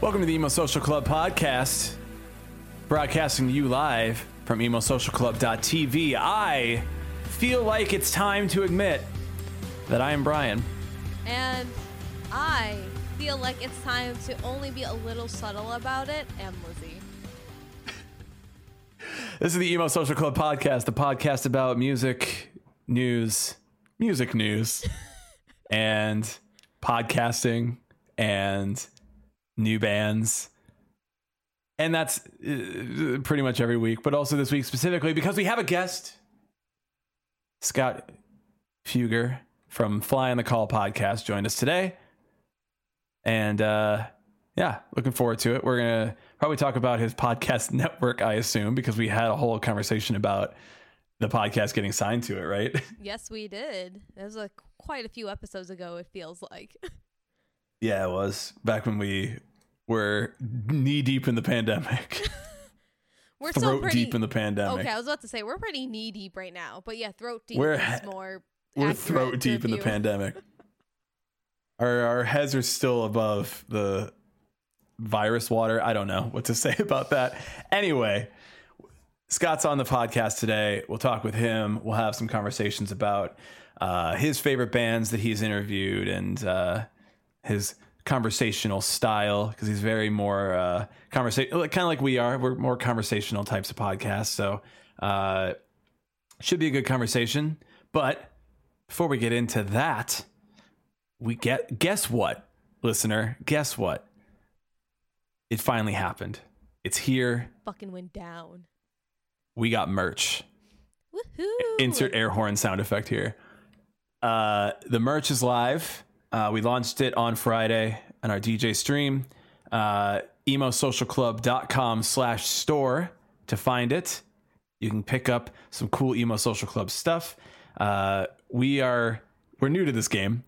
Welcome to the Emo Social Club podcast, broadcasting to you live from emosocialclub.tv. I feel like it's time to admit that I am Brian. And I feel like it's time to only be a little subtle about it. And Lizzie. This is the Emo Social Club podcast, the podcast about music news, music news, and podcasting and new bands. And that's uh, pretty much every week, but also this week specifically because we have a guest, Scott Fugger from Fly on the Call podcast, joined us today. And uh, yeah, looking forward to it. We're going to probably talk about his podcast network, I assume, because we had a whole conversation about the podcast getting signed to it, right? Yes, we did. It was a, quite a few episodes ago, it feels like. Yeah, it was back when we were knee deep in the pandemic. We're Throat pretty deep in the pandemic. Okay, I was about to say we're pretty knee deep right now, but yeah, throat deep We're is more. We're throat deep in the pandemic. Our our heads are still above the virus water. I don't know what to say about that. Anyway, Scott's on the podcast today. We'll talk with him. We'll have some conversations about uh, his favorite bands that he's interviewed and uh, his conversational style because he's very more uh, conversation, kind of like we are. We're more conversational types of podcasts. So uh, should be a good conversation. But before we get into that, we get guess what, listener? Guess what? It finally happened. It's here. Fucking went down. We got merch. Woohoo! Insert air horn sound effect here. Uh, the merch is live. Uh, we launched it on Friday on our DJ stream. Uh, emosocialclub.com slash store to find it. You can pick up some cool emo social club stuff. Uh, we are we're new to this game,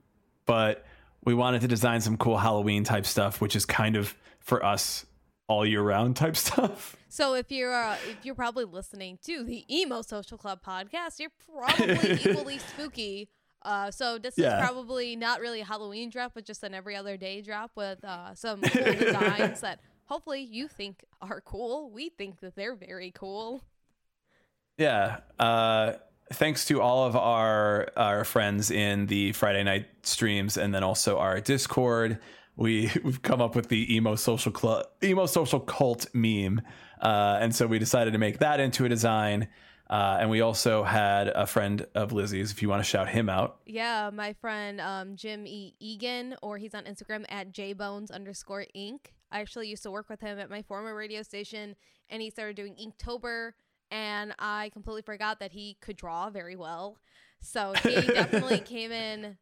but we wanted to design some cool Halloween type stuff, which is kind of for us all year round type stuff. So if you're uh, if you're probably listening to the Emo Social Club podcast, you're probably equally spooky. Uh, so this Yeah. is probably not really a Halloween drop, but just an every other day drop with uh, some cool designs that hopefully you think are cool. We think that they're very cool. Yeah. Uh, thanks to all of our our friends in the Friday night streams and then also our Discord. We we've come up with the emo social club emo social cult meme, uh, and so we decided to make that into a design. Uh, and we also had a friend of Lizzie's. If you want to shout him out, Yeah, my friend um, Jim E. Egan, or he's on Instagram at jbones underscore inc. I actually used to work with him at my former radio station, and he started doing Inktober, and I completely forgot that he could draw very well. So he definitely came in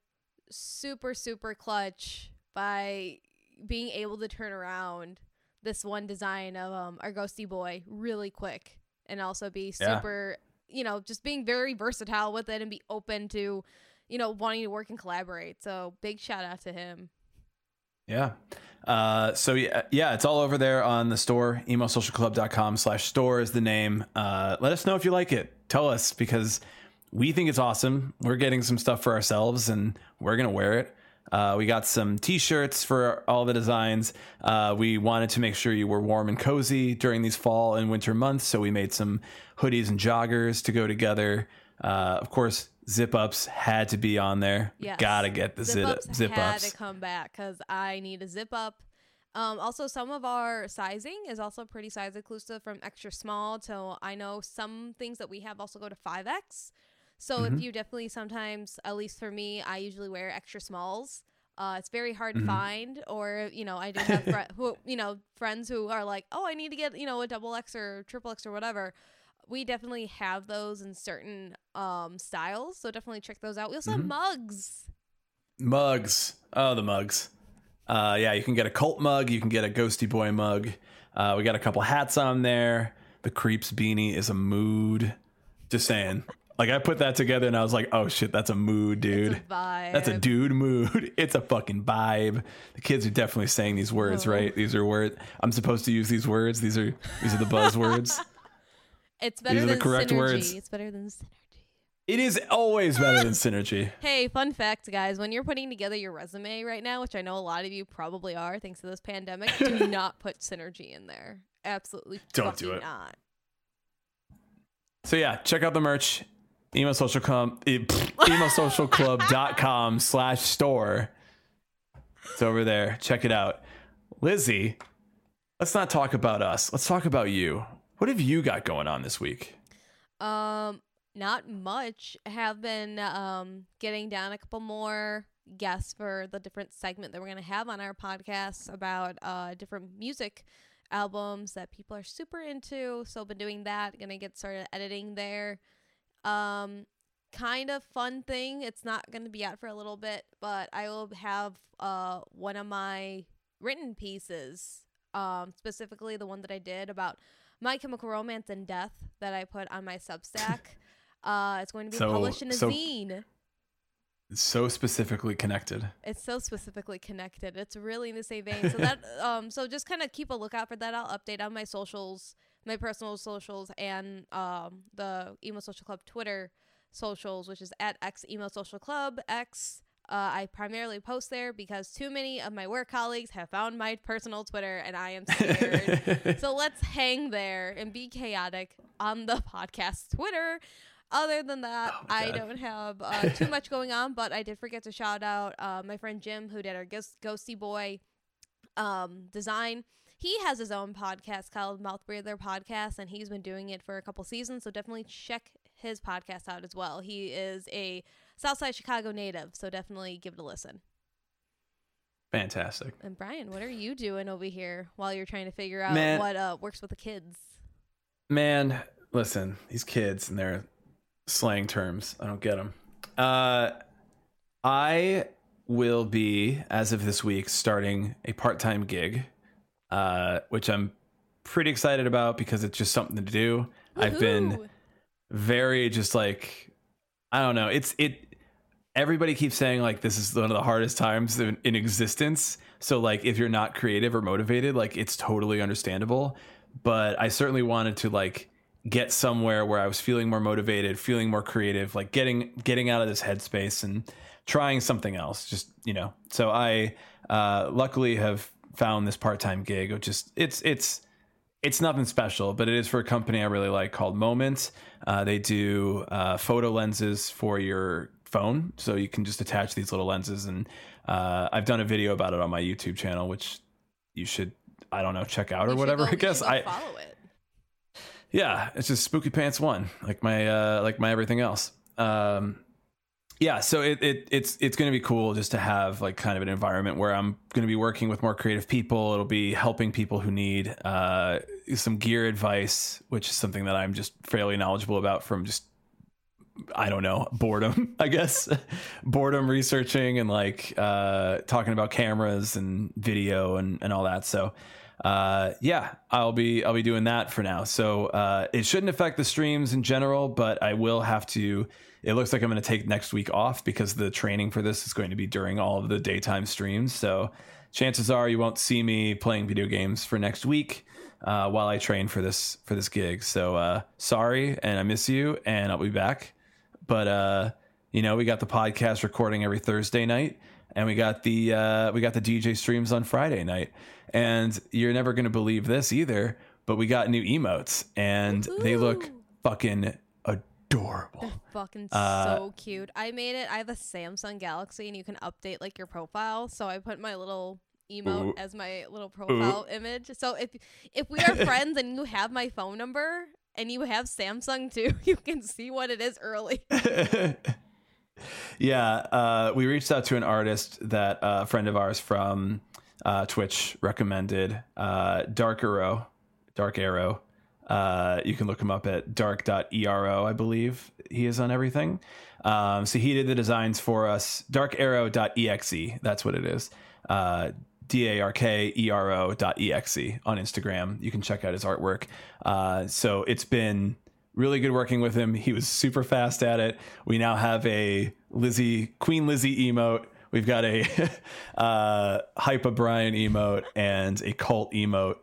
super, super clutch by being able to turn around this one design of um, our ghosty boy really quick and also be Yeah. super, you know, just being very versatile with it and be open to, you know, wanting to work and collaborate. So big shout out to him. Yeah. Uh, so yeah, yeah, it's all over there on the store. Emosocialclub.com slash store is the name. Uh, let us know if you like it. Tell us because we think it's awesome. We're getting some stuff for ourselves and we're going to wear it. Uh, we got some t-shirts for all the designs. Uh, we wanted to make sure you were warm and cozy during these fall and winter months. So we made some hoodies and joggers to go together. Uh, of course, zip ups had to be on there. Yes. Gotta get the zip, ups zip had ups. to come back because I need a zip up. Um, also, some of our sizing is also pretty size inclusive from extra small to I know some things that we have also go to 5X. So Mm-hmm. if you definitely sometimes, at least for me, I usually wear extra smalls. Uh, it's very hard Mm-hmm. to find, or you know, I do have fri- who, you know friends who are like, oh, I need to get you know a double X or triple X or whatever. We definitely have those in certain um styles, so definitely check those out. We also Mm-hmm. have mugs. Mugs. Oh, the mugs. Uh, yeah, you can get a cult mug. You can get a Ghosty Boy mug. Uh, we got a couple hats on there. The Creeps beanie is a mood. Just saying. Like I put that together and I was like, oh shit, that's a mood, dude. A. That's a dude mood. It's a fucking vibe. The kids are definitely saying these words, Oh. right? These are words. I'm supposed to use these words. These are these are the buzzwords. It's better are the than correct synergy. words. It's better than synergy. it is always better than synergy. Hey, fun fact, guys. When you're putting together your resume right now, which I know a lot of you probably are thanks to this pandemic, do not put synergy in there. Absolutely Don't do it. not. So yeah, check out the merch. Emo Social Club, eh, emosocialclub.com slash store. It's over there. Check it out. Lizzie, let's not talk about us. Let's talk about you. What have you got going on this week? Um, not much. Have been um getting down a couple more guests for the different segment that we're gonna have on our podcast about uh different music albums that people are super into. So been doing that. Gonna get started editing there. Um, kind of fun thing. It's not gonna be out for a little bit, but I will have uh one of my written pieces, um, specifically the one that I did about my Chemical Romance and Death that I put on my Substack. uh, it's going to be So- published in a so- zine. So specifically connected. It's so specifically connected. It's really in the same vein. So that um, so just kind of keep a lookout for that. I'll update on my socials, my personal socials, and um, the Emo Social Club Twitter socials, which is at X Emo Social Club X. Uh, I primarily post there because too many of my work colleagues have found my personal Twitter, and I am scared. so let's hang there and be chaotic on the podcast Twitter. Other than that, Oh I don't have uh, too much going on, but I did forget to shout out uh, my friend Jim, who did our Ghost- Ghosty Boy um, design. He has his own podcast called Mouth Breather Podcast, and he's been doing it for a couple seasons. So definitely check his podcast out as well. He is a Southside Chicago native, so definitely give it a listen. Fantastic. And Brian, what are you doing over here while you're trying to figure out Man. what uh, works with the kids? Man, listen, these kids and their slang terms, I don't get them. Uh, I will be, as of this week, starting a part time gig, uh, which I'm pretty excited about because it's just something to do. I've been very just like I don't know. It's it. Everybody keeps saying like this is one of the hardest times in, in existence. So like if you're not creative or motivated, like it's totally understandable. But I certainly wanted to like get somewhere where I was feeling more motivated, feeling more creative, like getting getting out of this headspace and trying something else. Just you know. So I uh, luckily have found this part time gig. Of just it's it's it's nothing special, but it is for a company I really like called Moment. Uh, they do uh, photo lenses for your phone, so you can just attach these little lenses. And uh, I've done a video about it on my YouTube channel, which you should, I don't know, check out or whatever. go- I guess I, follow it. yeah, it's just Spooky Pants One, like my uh, like my everything else. Um, yeah, so it, it it's it's going to be cool just to have like kind of an environment where I'm going to be working with more creative people. It'll be helping people who need uh, some gear advice, which is something that I'm just fairly knowledgeable about from just I don't know boredom, I guess boredom researching and like uh, talking about cameras and video and and all that. So uh, yeah, I'll be I'll be doing that for now. So uh, it shouldn't affect the streams in general, but I will have to. It looks like I'm going to take next week off because the training for this is going to be during all of the daytime streams. So chances are you won't see me playing video games for next week uh, while I train for this for this gig. So uh, sorry, and I miss you, and I'll be back. But uh, you know, we got the podcast recording every Thursday night, and we got the uh, we got the DJ streams on Friday night. And you're never gonna believe this either, but we got new emotes, and they look fucking adorable. They're fucking Uh, so cute. I made it. I have a Samsung Galaxy, and you can update like your profile. So I put my little emote Ooh. as my little profile image. So if if we are friends and you have my phone number and you have Samsung too, you can see what it is early. yeah, uh, we reached out to an artist that uh, a friend of ours from uh, Twitch recommended, uh, Dark Arrow. Dark Arrow. Uh, you can look him up at dark.ero, I believe he is on everything. Um, so he did the designs for us. Darkarrow.exe, that's what it is. Uh, D A R K E R O dot exe on Instagram. You can check out his artwork. Uh, so it's been Really good working with him. He was super fast at it. We now have a Lizzie Queen Lizzie emote. We've got a uh, Hype emote and a cult emote.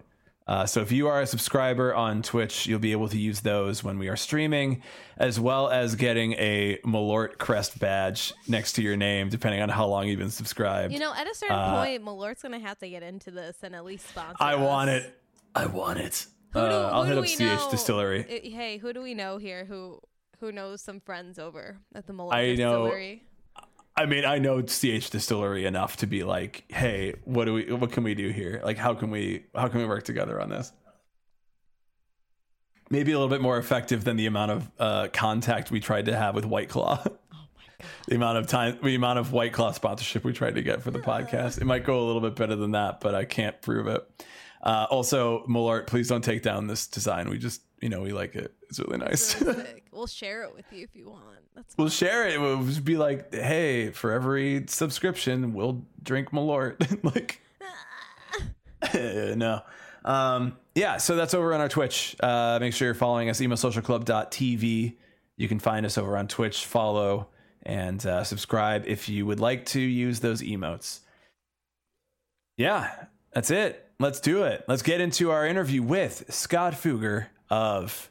Uh, so if you are a subscriber on Twitch, you'll be able to use those when we are streaming, as well as getting a Malort crest badge next to your name, depending on how long you've been subscribed. You know, at a certain uh, point, Malort's gonna have to get into this and at least sponsor. I us. want it. I want it. Who do, uh, I'll hit up CH know? Distillery. Hey, who do we know here who who knows some friends over at the Malort I Distillery? Know, I mean, I know CH Distillery enough to be like, hey, what do we, what can we do here? Like, how can we, how can we work together on this? Maybe a little bit more effective than the amount of uh, contact we tried to have with White Claw. Oh the amount of time, the amount of White Claw sponsorship we tried to get for the podcast. It might go a little bit better than that, but I can't prove it. Uh, also, Malort please don't take down this design. We just, you know, we like it. It's really nice. We'll share it with you if you want. That's we'll share it. We'll just be like, hey, for every subscription, we'll drink Malort. like, no. Um, yeah, so that's over on our Twitch. Uh, make sure you're following us, emosocialclub.tv. You can find us over on Twitch. Follow and uh, subscribe if you would like to use those emotes. Yeah, that's it. Let's do it. Let's get into our interview with Scott Fugger of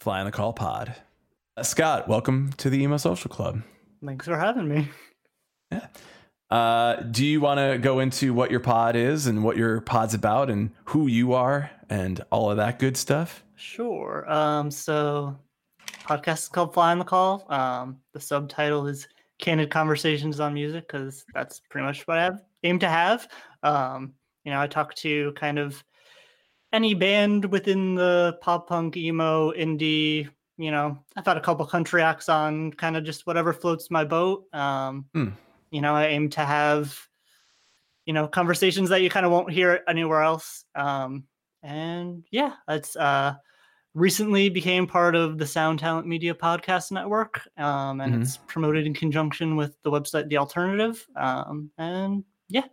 Fly on the Call Pod. Uh, Scott, welcome to the Emo Social Club. Thanks for having me. Yeah. Uh, do you want to go into what your pod is and what your pod's about and who you are and all of that good stuff? Sure. Um, so, podcast is called Fly on the Call. Um, the subtitle is Candid Conversations on Music because that's pretty much what I have aim to have. Um, you know, I talk to kind of any band within the pop punk, emo, indie. You know, I've had a couple country acts on, kind of just whatever floats my boat. Um, mm. You know, I aim to have, you know, conversations that you kind of won't hear anywhere else. Um, and yeah, it's uh, recently became part of the Sound Talent Media Podcast Network, um, and mm-hmm. it's promoted in conjunction with the website The Alternative. Um, and yeah.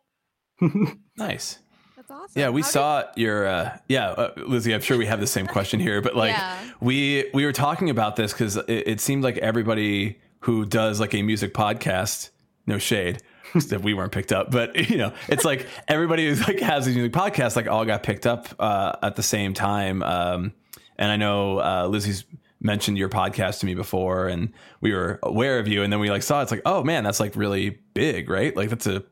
nice. Awesome. Yeah, we How saw did... your uh, yeah, uh, Lizzie. I'm sure we have the same question here, but like yeah. we we were talking about this because it, it seemed like everybody who does like a music podcast, no shade, that we weren't picked up, but you know, it's like everybody who like has a music podcast like all got picked up uh, at the same time. Um, and I know uh, Lizzie's mentioned your podcast to me before, and we were aware of you, and then we like saw it, it's like, oh man, that's like really big, right? Like that's a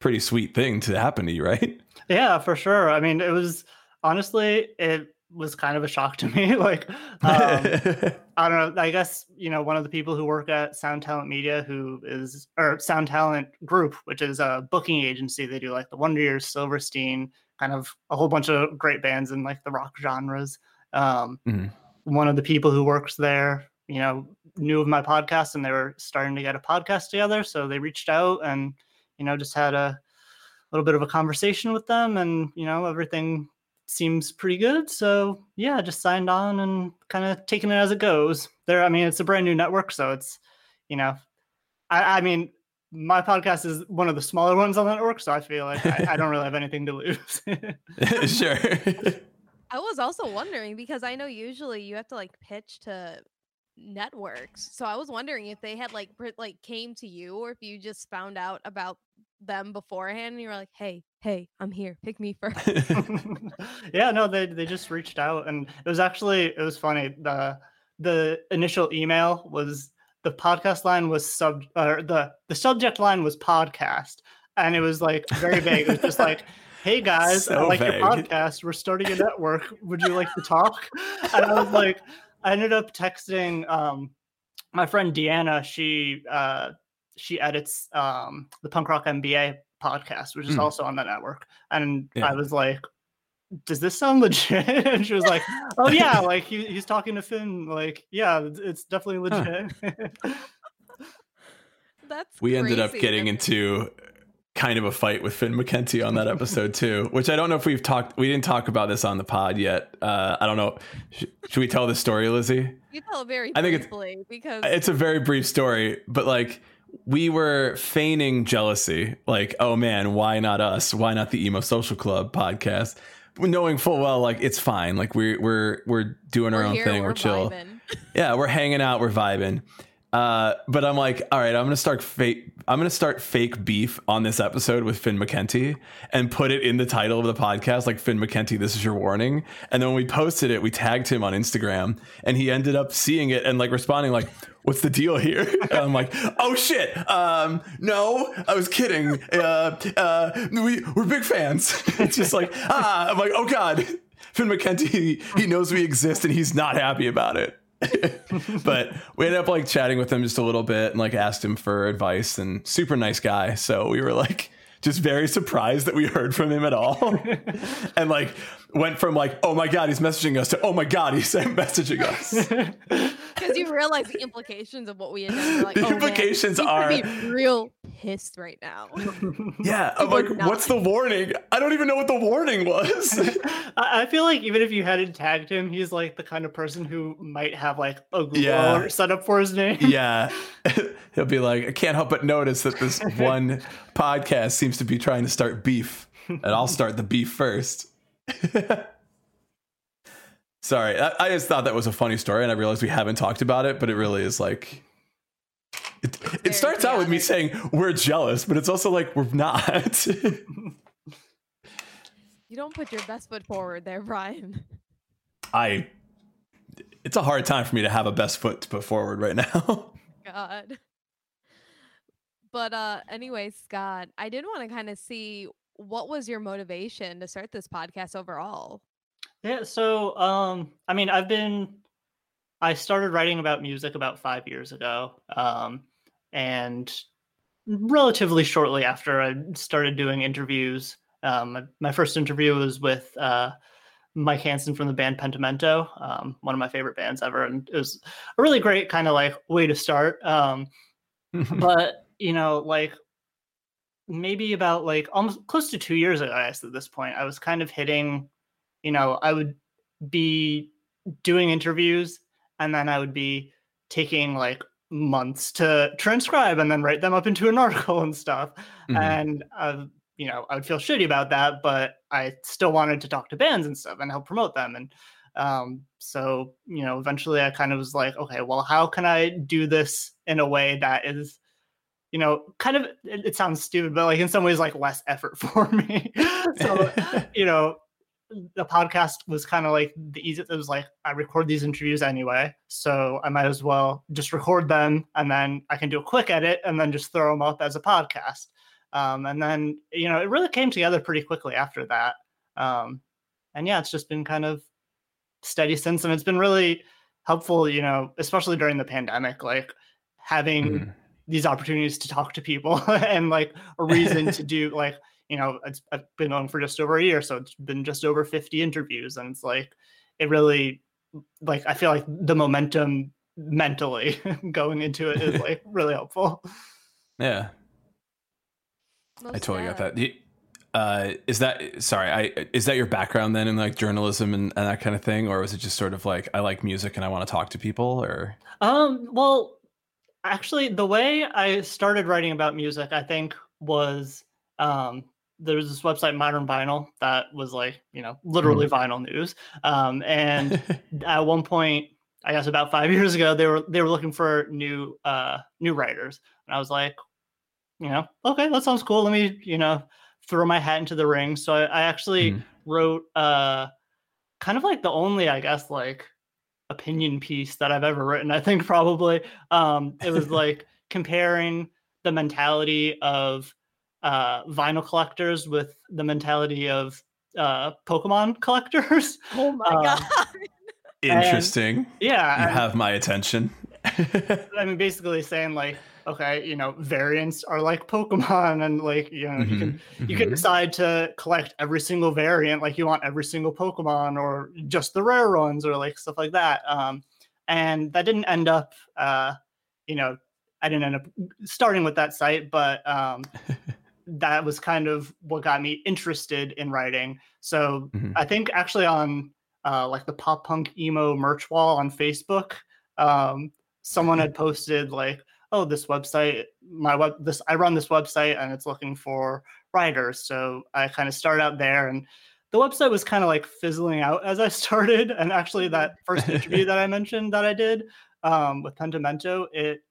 pretty sweet thing to happen to you, right? Yeah, for sure. I mean, it was honestly, it was kind of a shock to me. like, um, I don't know. I guess you know one of the people who work at Sound Talent Media, who is or Sound Talent Group, which is a booking agency. They do like the Wonder Years, Silverstein, kind of a whole bunch of great bands in like the rock genres. Um, mm-hmm. One of the people who works there, you know, knew of my podcast, and they were starting to get a podcast together. So they reached out and you know just had a little bit of a conversation with them and you know everything seems pretty good. So yeah just signed on and kind of taking it as it goes. There i mean it's a brand new network so it's you know i, I mean my podcast is one of the smaller ones on the network so i feel like I, I don't really have anything to lose. Sure. I was also wondering because i know usually you have to like pitch to networks. So i was wondering if they had like like came to you or if you just found out about them beforehand and you were like, hey, hey, I'm here. Pick me first. yeah, no, they they just reached out and it was actually it was funny. The the initial email was the podcast line was sub or the the subject line was podcast and it was like very vague. It was just like Hey guys, so I like vague. your podcast. We're starting a network. Would you like to talk? And I was like, I ended up texting um, my friend Deanna. She uh, she edits um, the Punk Rock MBA podcast, which is mm. also on the network. And yeah. I was like, does this sound legit? and she was like, oh yeah, like he, he's talking to Finn. Like, yeah, it's definitely legit. Huh. That's we crazy. ended up getting into kind of a fight with Finn McKenty on that episode too, which I don't know if we've talked. We didn't talk about this on the pod yet. Uh, I don't know. Sh- should we tell the story, Lizzie? You tell it very. I think it's because it's a very brief story, but like we were feigning jealousy like oh man why not us why not the emo social club podcast knowing full well like it's fine. Like we're we're we're doing our We're own here, thing. We're, we're chill. vibing. Yeah, we're hanging out. We're vibing. Uh, but I'm like, all right, I'm gonna start fake. I'm gonna start fake beef on this episode with Finn McKenty and put it in the title of the podcast, like Finn McKenty, this is your warning. And then when we posted it, we tagged him on Instagram, and he ended up seeing it and like responding like, "What's the deal here?" And I'm like, "Oh shit, um, no, I was kidding. Uh, uh, we we're big fans." it's just like, ah, I'm like, oh god, Finn McKenty, he, he knows we exist and he's not happy about it. but we ended up like chatting with him just a little bit and like asked him for advice and super nice guy. So we were like just very surprised that we heard from him at all. and like went from like, oh my God, he's messaging us to oh my God, he's messaging us. Because you realize the implications of what we had done. Like, The oh, man, implications he's gonna are- be real pissed right now. Yeah. I'm like, not. what's the warning? I don't even know what the warning was. I I feel like even if you hadn't tagged him, he's like the kind of person who might have like a Google Yeah. set up for his name. yeah. He'll be like, I can't help but notice that this one podcast seems to be trying to start beef, and I'll start the beef first. Sorry, I, I just thought that was a funny story, and I realized we haven't talked about it, but it really is like. It, it starts out with me saying we're jealous, but it's also like we're not. You don't put your best foot forward there, Brian. I. It's a hard time for me to have a best foot to put forward right now. God. But uh anyway, Scott, I did want to kind of see what was your motivation to start this podcast overall? Yeah, so um I mean I've been I started writing about music about 5 years ago. Um and relatively shortly after I started doing interviews. Um my- my first interview was with uh Mike Hansen from the band Pentimento, um, one of my favorite bands ever, and it was a really great kind of like way to start. Um, but you know like maybe about like almost close to two years ago I guess at this point i was kind of hitting you know i would be doing interviews and then i would be taking like months to transcribe and then write them up into an article and stuff Mhm. and uh, you know i would feel shitty about that but i still wanted to talk to bands and stuff and help promote them and um, so you know eventually i kind of was like okay well how can i do this in a way that is you know kind of it, it sounds stupid but like in some ways like less effort for me. So you know the podcast was kind of like the easiest it was like i record these interviews anyway so i might as well just record them and then i can do a quick edit and then just throw them up as a podcast. Um, and then you know it really came together pretty quickly after that. Um, and yeah it's just been kind of steady since and it's been really helpful you know especially during the pandemic like having Mhm. These opportunities to talk to people and like a reason to do like you know it's I've been going for just over a year so it's been just over 50 interviews and it's like it really like I feel like the momentum mentally going into it is like really helpful. Yeah. I Most totally got deaf. that. You- Uh, is that sorry? I is that your background then in like journalism and, and that kind of thing, or was it just sort of like I like music and I want to talk to people, or Um, well, actually, the way I started writing about music, I think, was um, there was this website, Modern Vinyl, that was like, you know, literally vinyl news. Um, and at one point, I guess about five years ago, they were they were looking for new uh new writers, and I was like, you know, okay, that sounds cool. Let me, you know, throw my hat into the ring. So I, I actually Mhm. wrote uh kind of like the only, I guess, like opinion piece that I've ever written. I think probably um it was like comparing the mentality of uh vinyl collectors with the mentality of uh Pokemon collectors. Oh my Um, god. interesting? Yeah, you and- have my attention. I mean, basically saying like, okay, you know, variants are like Pokemon, and like, you know, you can you can Mhm. decide to collect every single variant, like you want every single Pokemon, or just the rare ones, or like stuff like that. Um, and that didn't end up, uh, you know, I didn't end up starting with that site, but um, that was kind of what got me interested in writing. So Mhm. I think actually on uh, like the pop punk emo merch wall on Facebook, um, someone had posted like, "Oh, this website, my web, this I run this website and it's looking for writers." So I kind of started out there, and the website was kind of like fizzling out as I started. And actually, that first interview that I mentioned that I did um, with Pentimento, it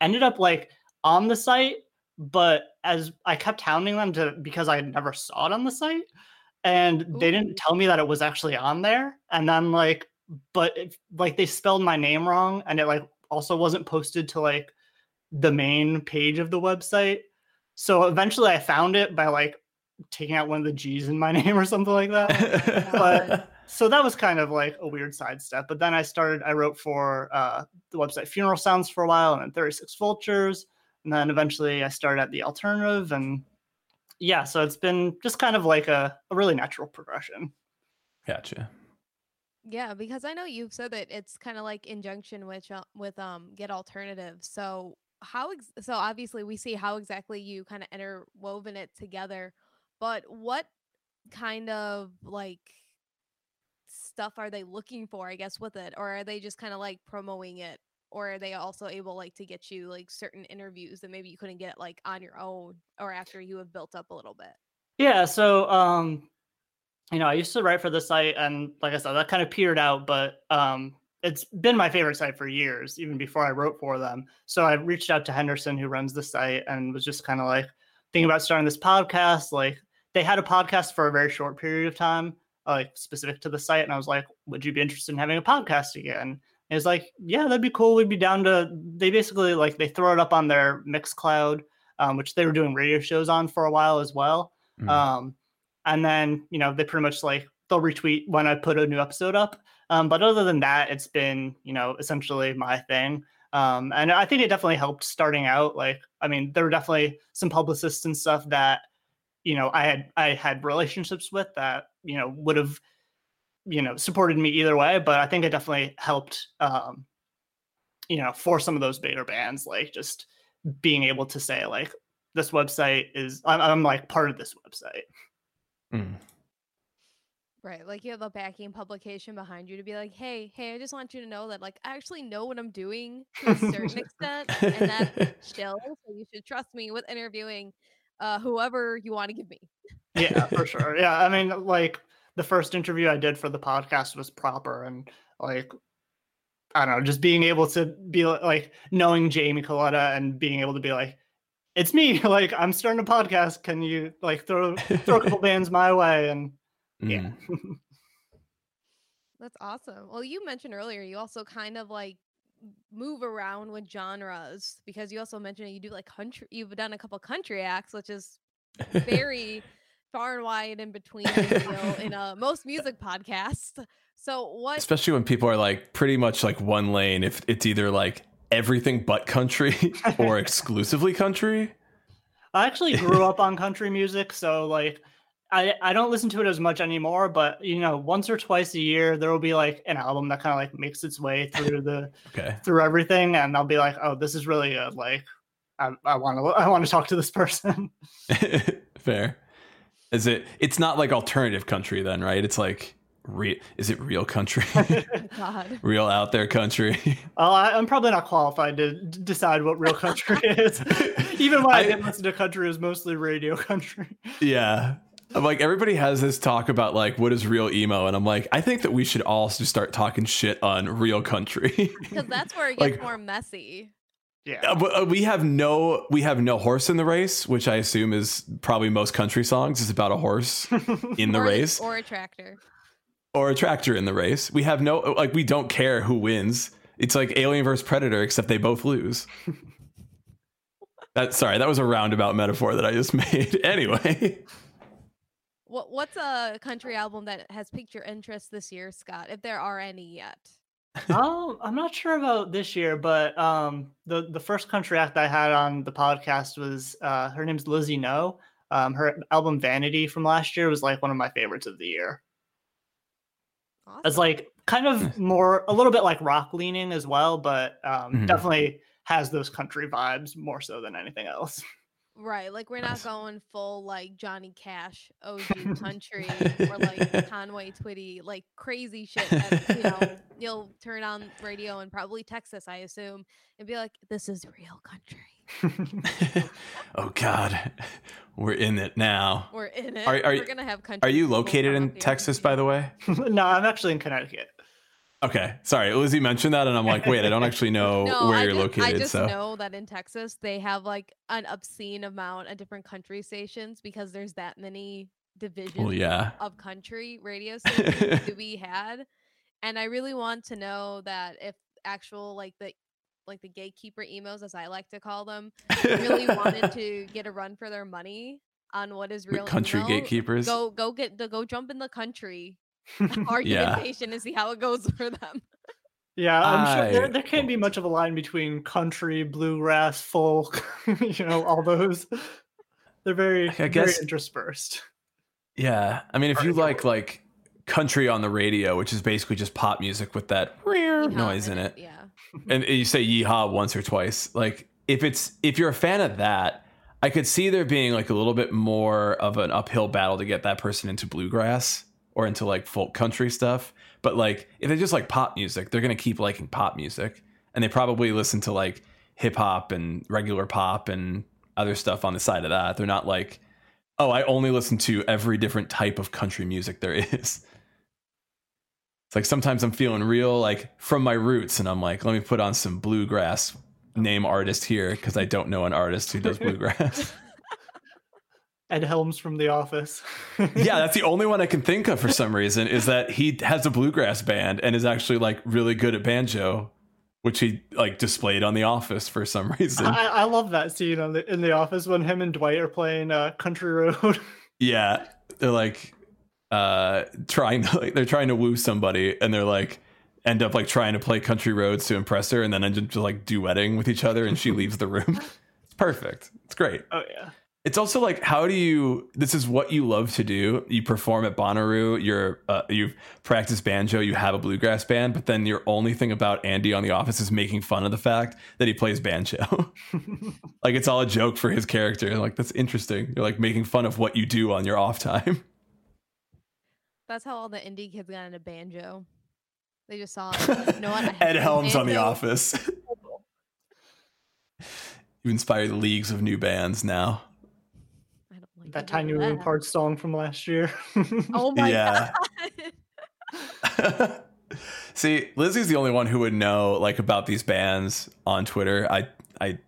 ended up like on the site, but as I kept hounding them to because I never saw it on the site, and they didn't tell me that it was actually on there. And then like, but it, like they spelled my name wrong, and it like also wasn't posted to like the main page of the website. So eventually, I found it by like taking out one of the G's in my name or something like that. But- so that was kind of like a weird sidestep. But then I started, I wrote for uh, the website Funeral Sounds for a while and then 36 Vultures. And then eventually I started at The Alternative. And yeah, so it's been just kind of like a, a really natural progression. gotcha. Yeah, because I know you've said that it's kind of like injunction with uh, with um get alternatives. So how ex- so obviously we see how exactly you kind of interwoven it together, but what kind of like stuff are they looking for, I guess, with it, or are they just kind of like promoting it, or are they also able like to get you like certain interviews that maybe you couldn't get like on your own or after you have built up a little bit? Yeah, so um, you know, I used to write for the site, and like I said, that kind of petered out, but um, it's been my favorite site for years, even before I wrote for them. So I reached out to Henderson, who runs the site, and was just kind of like thinking about starting this podcast. Like they had a podcast for a very short period of time, like specific to the site, and I was like, "Would you be interested in having a podcast again?" And it's like, "Yeah, that'd be cool. We'd be down to." They basically like they throw it up on their Mixcloud, um, which they were doing radio shows on for a while as well. Mm. Um, and then you know they pretty much like they'll retweet when I put a new episode up. Um, but other than that, it's been you know essentially my thing. Um, and I think it definitely helped starting out. Like, I mean, there were definitely some publicists and stuff that you know I had I had relationships with that you know would have you know supported me either way. But I think it definitely helped. Um, you know, for some of those bigger bands, like just being able to say like this website is I'm, I'm like part of this website. Mm. Right. Like you have a backing publication behind you to be like, hey, hey, I just want you to know that like I actually know what I'm doing to a certain extent. And that's chill. So you should trust me with interviewing uh whoever you want to give me. yeah for sure yeah i mean like the first interview i did for the podcast was proper and like i don't know just being able to be like knowing jamie coletta and being able to be like it's me like i'm starting a podcast can you like throw throw a couple bands my way and yeah Mm. That's awesome. Well, you mentioned earlier you also kind of like move around with genres because you also mentioned you do like country you've done a couple country acts, which is very far and wide in between you know, in uh, most music podcasts. So what Especially when people are like pretty much like one lane. If it's either like everything but country or exclusively country. i actually grew up on country music so like I, I don't listen to it as much anymore, but you know, once or twice a year there will be like an album that kind of like makes its way through the Okay. through everything and I'll be like, oh, this is really good. Like, I, I want to, I want to talk to this person. Fair. Is it? It's not like alternative country then, right? It's like real. Is it real country? God. real out there country. well, I, I'm probably not qualified to d- decide what real country is. Even when I, I- didn't listen to country, it was mostly radio country. yeah. I'm like everybody has this talk about like what is real emo, and I'm like I think that we should all just start talking shit on real country. Because that's where it gets Like- more messy. Yeah. Uh, but, uh, we have no we have no horse in the race, which I assume is probably most country songs is about a horse in the or, race Or a tractor. Or a tractor in the race. We have no like we don't care who wins. It's like Alien versus Predator, except they both lose. that sorry, that was a roundabout metaphor that I just made. anyway, What What's a country album that has piqued your interest this year, Scott? If there are any yet. oh, I'm not sure about this year, but um, the the first country act I had on the podcast was uh, her name's Lizzie No. Um, her album Vanity from last year was like one of my favorites of the year. Awesome. It's like kind of more a little bit like rock leaning as well, but um, Mhm. definitely has those country vibes more so than anything else. Right, like we're not going full like Johnny Cash, OG country, or like Conway Twitty, like crazy shit. That, you know, you'll turn on radio and probably Texas, I assume, and be like, "This is real country." oh God, we're in it now. We're in it. Are- are We're you- gonna have country. Are you located in. Texas, by the way? no, I'm actually in Connecticut. Okay, sorry, Lizzie mentioned that, and I'm like, wait, I don't actually know No, where I you're just, located. I just so know that in Texas they have like an obscene amount of different country stations because there's that many divisions well, yeah. of country radio stations to be had. And I really want to know that if actual like the like the gatekeeper emos as I like to call them really wanted to get a run for their money on what is With real country emo, gatekeepers. Go go get the go jump in the country Yeah. argumentation and see how it goes for them. Yeah, I'm sure there, there can't be much of a line between country, bluegrass, folk, you know, all those. They're very, I very guess- interspersed. Yeah, I mean, if you like like country on the radio, which is basically just pop music with that Yeehaw noise in it, Yeah. And you say yeehaw once or twice, like if it's if you're a fan of that, I could see there being like a little bit more of an uphill battle to get that person into bluegrass or into like folk country stuff. But like if they just like pop music, they're gonna keep liking pop music, and they probably listen to like hip hop and regular pop and other stuff on the side of that. They're not like, oh, I only listen to every different type of country music there is. It's like sometimes I'm feeling real like from my roots, and I'm like, let me put on some bluegrass name artist here because I don't know an artist who does bluegrass. Ed Helms from The Office. yeah, that's the only one I can think of for some reason is that he has a bluegrass band and is actually like really good at banjo, which he like displayed on The Office for some reason. I, I love that scene on the, in The Office when him and Dwight are playing uh, Country Road. Yeah, they're like uh trying to like they're trying to woo somebody and they're like end up like trying to play country roads to impress her and then end up just like duetting with each other and she leaves the room. It's perfect. It's great. oh yeah. It's also like how do you this is what you love to do. You perform at Bonnaroo, you're uh, you've practiced banjo, you have a bluegrass band, but then your only thing about Andy on the office is making fun of the fact that he plays banjo. like it's all a joke for his character. Like that's interesting. You're like making fun of what you do on your off time. That's how all the indie kids got into banjo. They just saw it. like, You know what? Ed to Helms on The. Office. you inspired leagues of new bands now. I don't like That to Tiny do Moving that. Song from last year. Oh my Yeah. god. See, Lizzie's the only one who would know like about these bands on Twitter. I I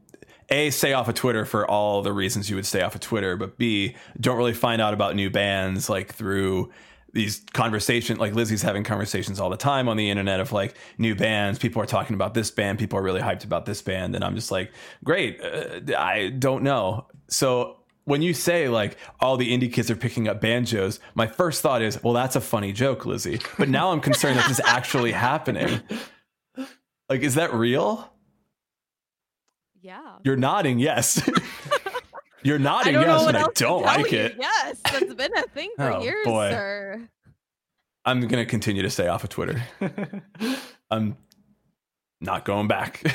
A stay off of Twitter for all the reasons you would stay off of Twitter, but B don't really find out about new bands like through these conversations like Lizzie's having conversations all the time on the internet of like new bands people are talking about this band people are really hyped about this band and I'm just like great uh, I don't know so when you say like all the indie kids are picking up banjos, my first thought is, well, that's a funny joke, Lizzie. But now I'm concerned that this is actually happening. Like, is that real? yeah. You're nodding, yes. You're nodding, don't know yes, what and I don't like you. it. Yes, that's been a thing for Oh, years, boy. sir. I'm gonna continue to stay off of Twitter. I'm not going back.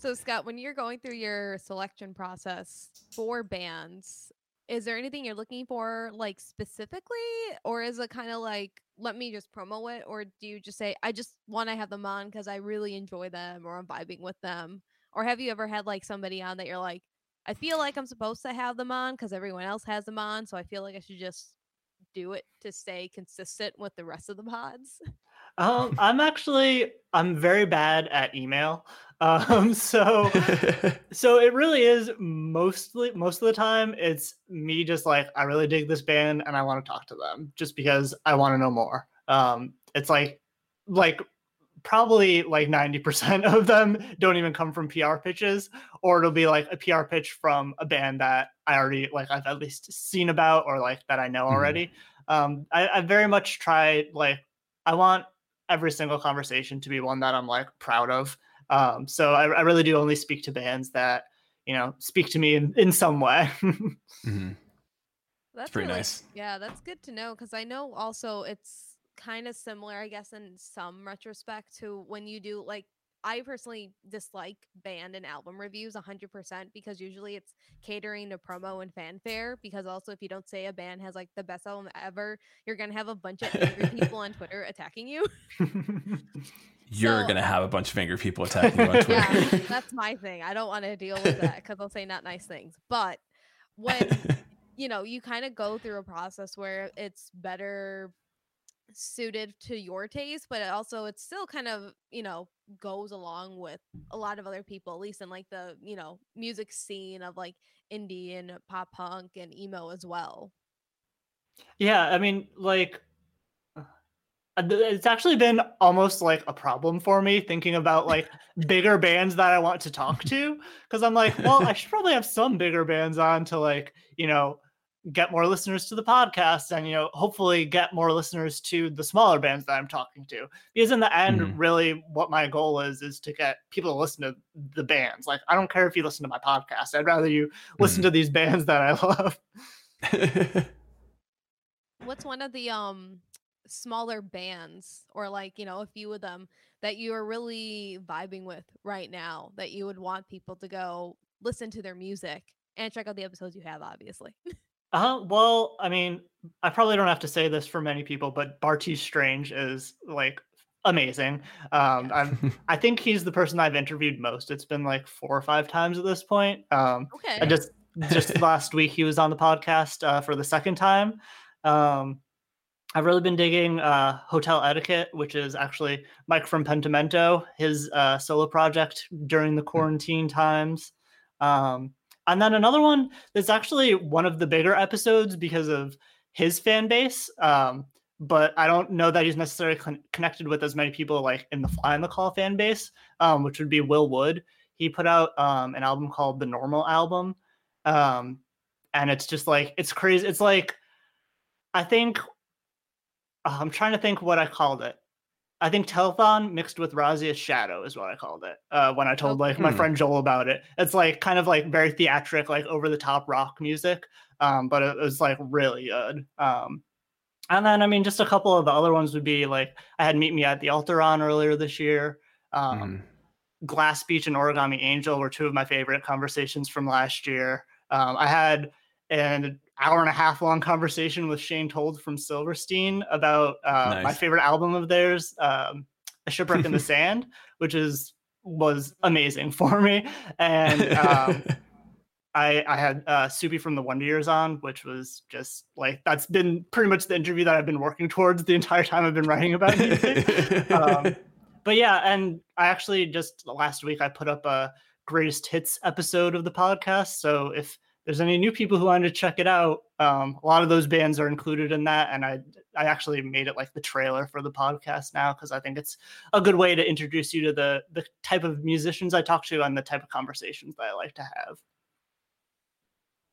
So, Scott, when you're going through your selection process for bands, is there anything you're looking for, like specifically, or is it kind of like, let me just promo it, or do you just say, I just want to have them on because I really enjoy them, or I'm vibing with them, or have you ever had like somebody on that you're like, I feel like I'm supposed to have them on because everyone else has them on, so I feel like I should just do it to stay consistent with the rest of the pods? um, I'm actually I'm very bad at email. Um, so so it really is mostly most of the time it's me just like I really dig this band and I want to talk to them just because I want to know more. Um, it's like like probably like 90% of them don't even come from PR pitches or it'll be like a PR pitch from a band that I already like I've at least seen about or like that I know Mhm. already. Um, I, I very much try like I want every single conversation to be one that I'm like proud of. Um, so I, I really do only speak to bands that you know speak to me in, in some way. Mhm. That's pretty really- nice. Yeah, that's good to know because I know also it's kind of similar, I guess, in some retrospect to when you do like. I personally dislike band and album reviews 100% because usually it's catering to promo and fanfare. Because also, if you don't say a band has like the best album ever, you're going to have a bunch of angry people on Twitter attacking you. you're So- gonna have a bunch of angry people attacking you on Twitter. yeah, that's my thing. I don't want to deal with that because they'll say not nice things. But when you know you kind of go through a process where it's better suited to your taste, but it also it still kind of you know goes along with a lot of other people, at least in like the you know music scene of like indie and pop punk and emo as well. Yeah, I mean, like, th- it's actually been almost like a problem for me thinking about like bigger bands that I want to talk to because I'm like, well, I should probably have some bigger bands on to like, you know, get more listeners to the podcast and you know, hopefully get more listeners to the smaller bands that I'm talking to. Because in the end, Mhm. really, what my goal is is to get people to listen to the bands. Like, I don't care if you listen to my podcast. I'd rather you listen to these bands that I love. What's one of the um smaller bands or like you know a few of them that you are really vibing with right now that you would want people to go listen to their music and check out the episodes you have obviously Uh, huh, well, I mean, I probably don't have to say this for many people, but Bartees Strange is like amazing. Um, I'm, I think he's the person I've interviewed most. It's been like four or five times at this point. Um, okay I just just last week he was on the podcast uh, for the second time. Um, I've really been digging uh, Hotel Etiquette, which is actually Mike from Pentimento, his uh, solo project during the quarantine times. Um, and then another one that's actually one of the bigger episodes because of his fan base. Um, but I don't know that he's necessarily con- connected with as many people like in the Fly on the Call fan base, um, which would be Will Wood. He put out um, an album called the Normal Album, um, and it's just like it's crazy. It's like I think uh, I'm trying to think what I called it. I think Telethon mixed with Razia's Shadow is what I called it uh, when I told like my friend Joel about it. It's like kind of like very theatric, like over the top rock music, um, but it was like really good. Um, and then I mean, just a couple of the other ones would be like I had Meet Me at the Altar on earlier this year. Um, Mhm. Glass Beach and Origami Angel were two of my favorite conversations from last year. Um, I had an hour and a half long conversation with Shane Told from Silverstein about uh, my favorite album of theirs, um, A Shipwreck in the Sand, which is was amazing for me. And um, I, I had uh, Soupy from the Wonder Years on, which was just like that's been pretty much the interview that I've been working towards the entire time I've been writing about music. um, but yeah, and I actually just last week I put up a greatest hits episode of the podcast. So if there's any new people who want to check it out, um, a lot of those bands are included in that, and I I actually made it like the trailer for the podcast now because I think it's a good way to introduce you to the the type of musicians I talk to and the type of conversations that I like to have.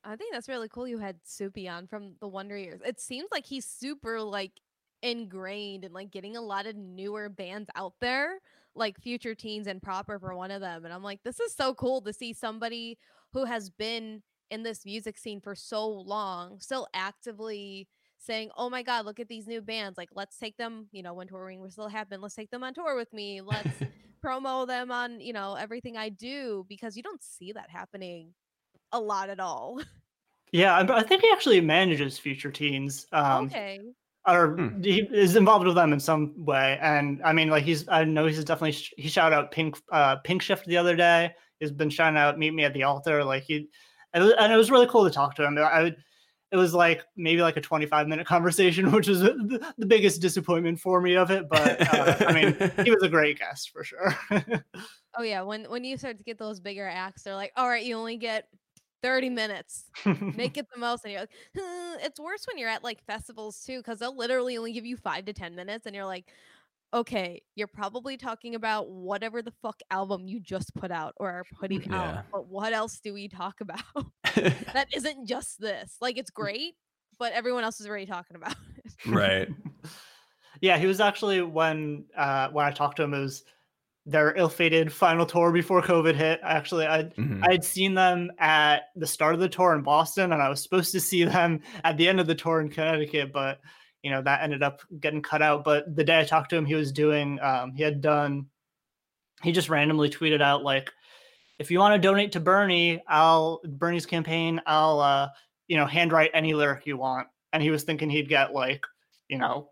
I think that's really cool you had Soupy on from the Wonder Years. It seems like he's super like ingrained and like getting a lot of newer bands out there, like Future Teens and Proper for one of them. And I'm like, this is so cool to see somebody who has been in this music scene for so long still actively saying, "Oh my god, look at these new bands. Like let's take them, you know, when touring will still happen, let's take them on tour with me. Let's promo them on, you know, everything I do because you don't see that happening a lot at all." Yeah, I, I think he actually manages Future Teens. Um, okay. or Hmm. he is involved with them in some way. And I mean, like he's I know he's definitely sh- he shouted out Pink uh, Pink Shift the other day. He's been shouting out Meet Me at the Altar. Like he, and it was, and it was really cool to talk to him. I would. It was like maybe like a 25 minute conversation, which was the, the biggest disappointment for me of it. But uh, I mean, he was a great guest for sure. Oh yeah, when when you start to get those bigger acts, they're like, "All right, you only get 30 minutes. Make it the most." And you're like, "Huh." "It's worse when you're at like festivals too cuz they'll literally only give you 5 to 10 minutes and you're like, "Okay, you're probably talking about whatever the fuck album you just put out or are putting Yeah. out. But what else do we talk about that isn't just this? Like it's great, but everyone else is already talking about it." right. yeah, he was actually when uh when I talked to him, it was their ill-fated final tour before COVID hit. Actually, I Mhm. I had seen them at the start of the tour in Boston, and I was supposed to see them at the end of the tour in Connecticut, but you know that ended up getting cut out. But the day I talked to him, he was doing um, he had done he just randomly tweeted out like, if you want to donate to Bernie, I'll Bernie's campaign, I'll uh, you know handwrite any lyric you want, and he was thinking he'd get like you know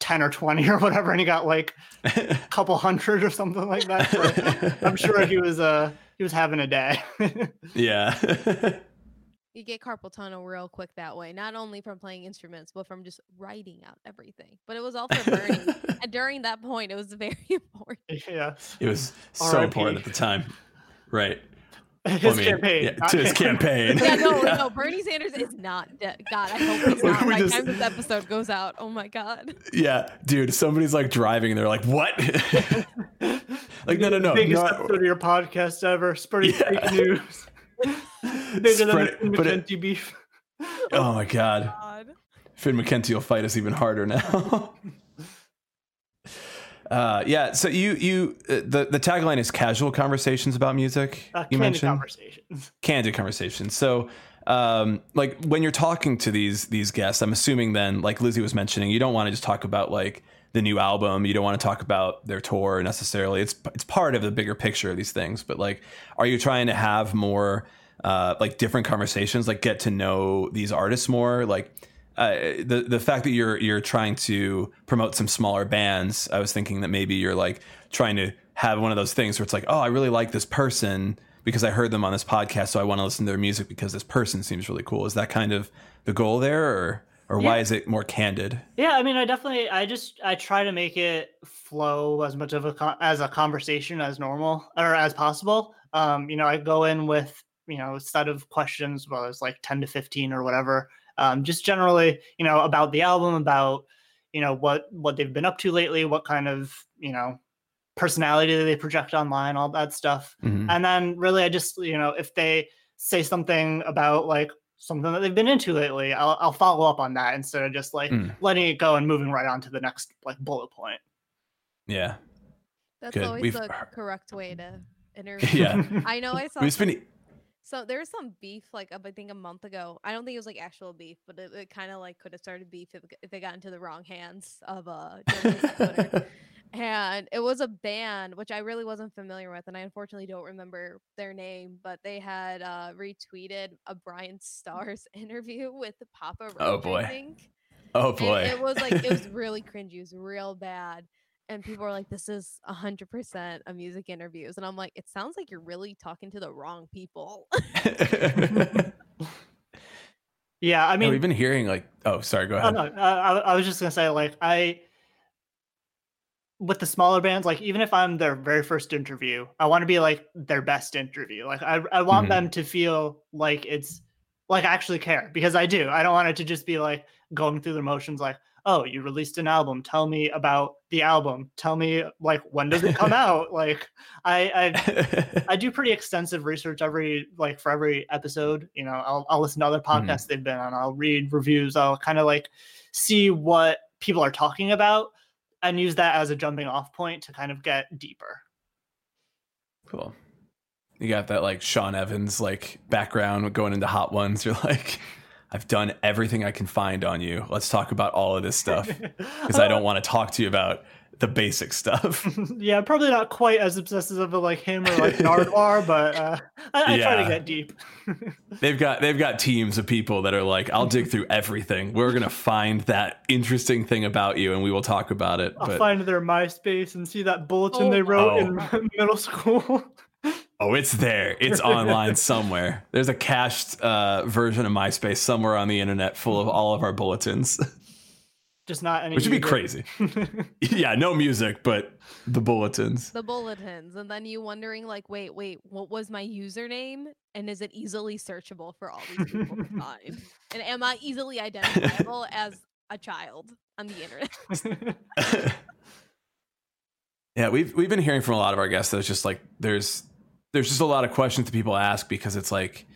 10 or 20 or whatever, and he got like a couple hundred or something like that. So I'm sure he was uh he was having a day. yeah. You get carpal tunnel real quick that way, not only from playing instruments, but from just writing out everything. But it was all for Bernie. and during that point, it was very important. yeah. It was so R.I.P. important at the time. Right. His Well, I mean, campaign. yeah, to his campaign. Yeah, no, no, Bernie Sanders is not dead. God, I hope he's not. We By the just- time this episode goes out, oh my God. Yeah, dude, somebody's like driving and they're like, "What?" like, no, no, no, Biggest no. episode of your podcast ever. Spreading Yeah. fake news. Bigger than Spread the it- it- McKenty beef. Oh my god, God. Finn McKenty will fight us even harder now. uh, yeah. So you you uh, the the tagline is casual conversations about music. Uh, you candid mentioned conversations. candid conversations. So, um, like when you're talking to these these guests, I'm assuming then, like Lizzie was mentioning, you don't want to just talk about like the new album. You don't want to talk about their tour necessarily. It's it's part of the bigger picture of these things. But like, are you trying to have more uh, like different conversations, like get to know these artists more, like? Uh, the the fact that you're you're trying to promote some smaller bands, I was thinking that maybe you're like trying to have one of those things where it's like, oh, I really like this person because I heard them on this podcast, so I want to listen to their music because this person seems really cool. Is that kind of the goal there, or or why is it more candid? Yeah, I mean, I definitely, I just, I try to make it flow as much of a as a conversation as normal or as possible. Um, you know, I go in with you know a set of questions, well, it's like ten to fifteen or whatever. Um, just generally, you know, about the album, about you know what what they've been up to lately, what kind of you know personality they project online, all that stuff. Mhm. And then really, I just you know if they say something about like something that they've been into lately, I'll, I'll follow up on that instead of just like Mm. letting it go and moving right on to the next like bullet point. Yeah, That's Good. always We've- the correct way to interview. yeah. I know I saw We've some- been So there was some beef, like up, I think a month ago. I don't think it was like actual beef, but it, it kind of like could have started beef if, it if they got into the wrong hands of uh Twitter. And it was a band which I really wasn't familiar with, and I unfortunately don't remember their name, but they had uh retweeted a Brian Stars interview with Papa Roach. Oh, I boy. think. oh And boy, it was like it was really cringy. It was real bad. And people are like, "This is hundred percent a music interviews," and I'm like, "It sounds like you're really talking to the wrong people." Yeah, I I mean, we've been hearing like, oh, sorry, go Oh, ahead. no, I, I I was just gonna say, like, I with the smaller bands, like, even if I'm their very first interview, I want to be like their best interview. Like, I I want Mhm. them to feel like it's like I actually care because I do. I don't want it to just be like going through the motions, like, oh, you released an album. Tell me about the album. Tell me like when does it come out? Like, I I I do pretty extensive research every like for every episode. You know, I'll I'll listen to other Mhm. podcasts they've been on. I'll read reviews. I'll kind of like see what people are talking about and use that as a jumping off point to kind of get deeper. cool. You got that like Sean Evans like background going into hot ones. You're like, I've done everything I can find on you. Let's talk about all of this stuff because I don't want to talk to you about the basic stuff. yeah, probably not quite as obsessive of like him or like Nardwuar, but uh, I, I try to get deep. They've got they've got teams of people that are like, I'll dig through everything. We're gonna find that interesting thing about you, and we will talk about it. I'll But find their MySpace and see that bulletin Oh they my wrote in middle school. Oh, it's there. It's online somewhere. There's a cached uh, version of MySpace somewhere on the internet full of all of our bulletins, Just not any. which would be crazy. yeah, no music, but the bulletins. the bulletins, and then you wondering like, "Wait, wait, what was my username? And is it easily searchable for all these people to find? And am I easily identifiable as a child on the internet?" yeah, we've we've been hearing from a lot of our guests that it's just like there's there's just a lot of questions that people ask because it's like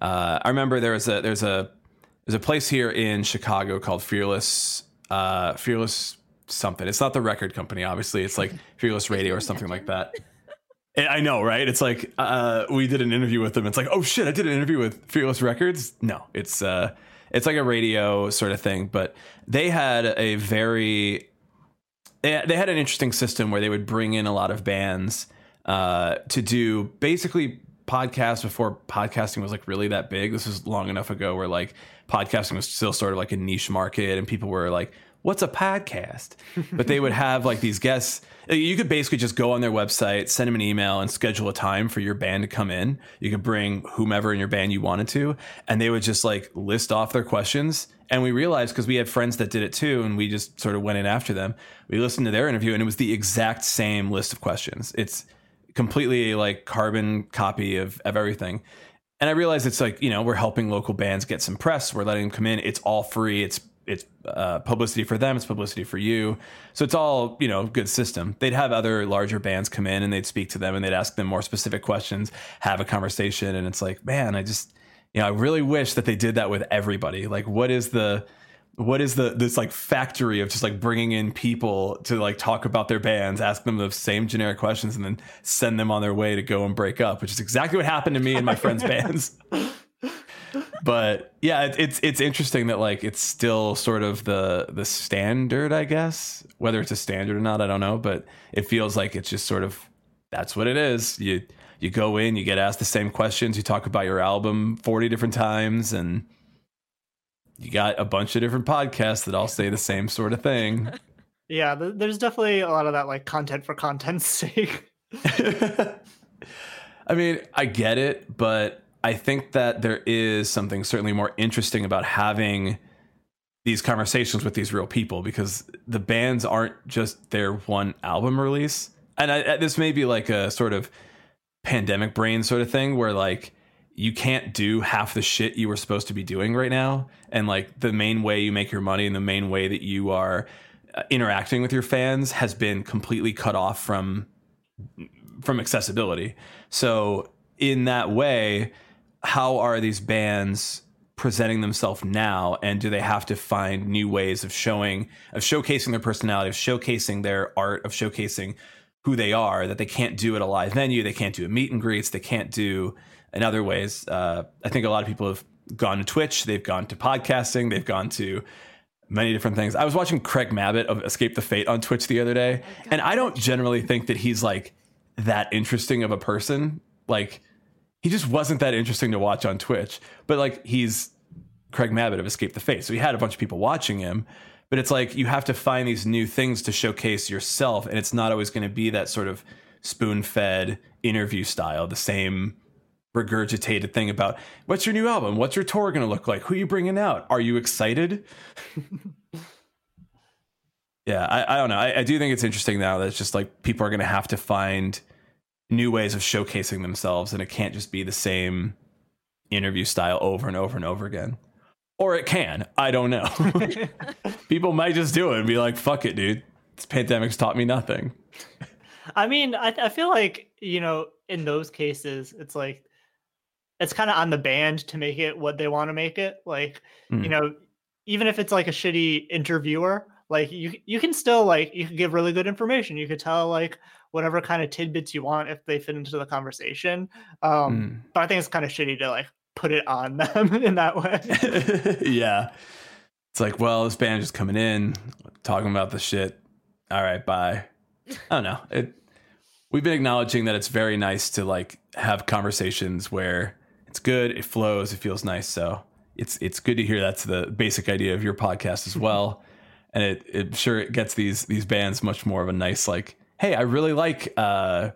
uh, I remember there was a there's a there's a place here in Chicago called Fearless uh, Fearless something. It's not the record company, obviously. It's like Fearless Radio or something like that. And I know, right? It's like uh, we did an interview with them. It's like, oh shit, I did an interview with Fearless Records. No, it's uh, it's like a radio sort of thing. But they had a very they, they had an interesting system where they would bring in a lot of bands uh, to do basically podcasts before podcasting was like really that big. This was long enough ago where like podcasting was still sort of like a niche market and people were like what's a podcast? but they would have like these guests. You could basically just go on their website, send them an email, and schedule a time for your band to come in. You could bring whomever in your band you wanted to, and they would just like list off their questions. And we realized because we had friends that did it too, and we just sort of went in after them. We listened to their interview, and it was the exact same list of questions. It's completely like carbon copy of, of everything. And I realized it's like, you know, we're helping local bands get some press. We're letting them come in. It's all free. It's it's uh, publicity for them. It's publicity for you. So it's all you know, good system. They'd have other larger bands come in and they'd speak to them and they'd ask them more specific questions, have a conversation, and it's like, man, I just, you know, I really wish that they did that with everybody. Like, what is the what is the this like factory of just like bringing in people to like talk about their bands, ask them the same generic questions, and then send them on their way to go and break up, which is exactly what happened to me and my friends' bands. But yeah, it, it's it's interesting that like it's still sort of the the standard, I guess. Whether it's a standard or not, I don't know. But it feels like it's just sort of that's what it is. You you go in, you get asked the same questions, you talk about your album forty different times, and you got a bunch of different podcasts that all say the same sort of thing. Yeah, th- there's definitely a lot of that like content for content's sake. I mean, I get it, but I think that there is something certainly more interesting about having these conversations with these real people because the bands aren't just their one album release. And I, this may be like a sort of pandemic brain sort of thing where like you can't do half the shit you were supposed to be doing right now. And like the main way you make your money and the main way that you are uh, interacting with your fans has been completely cut off from from accessibility. So in that way how are these bands presenting themselves now? And do they have to find new ways of showing of showcasing their personality of showcasing their art of showcasing who they are that they can't do at a live venue they can't do a meet and greets they can't do in other ways. Uh, I think a lot of people have gone to Twitch, they've gone to podcasting, they've gone to many different things. I was watching Craig Mabbitt of Escape the Fate on Twitch the other day, oh and I don't generally think that he's like that interesting of a person. Like he just wasn't that interesting to watch on Twitch, but like he's Craig Mabbitt of Escape the Fate. So he had a bunch of people watching him, but it's like you have to find these new things to showcase yourself, and it's not always going to be that sort of spoon fed interview style, the same regurgitated thing about what's your new album? What's your tour going to look like? Who are you bringing out? Are you excited? yeah, I, I, don't know. I, I, do think it's interesting now that it's just like people are going to have to find new ways of showcasing themselves, and it can't just be the same interview style over and over and over again. Or it can. I don't know. people might just do it and be like, fuck it, dude. This pandemic's taught me nothing. I mean, I, I feel like, you know, in those cases, it's like it's kind of on the band to make it what they want to make it. Like, mm. you know, even if it's like a shitty interviewer, like you you can still like you can give really good information. You could tell like whatever kind of tidbits you want if they fit into the conversation. Um, mm. But I think it's kind of shitty to like put it on them in that way. yeah, it's like, well, this band just coming in talking about the shit. All right, bye. I don't know. It. We've been acknowledging that it's very nice to like have conversations where it's good. It flows. It feels nice. So it's it's good to hear that's the basic idea of your podcast as well. and it it sure it gets these these bands much more of a nice like, hey, I really like uh,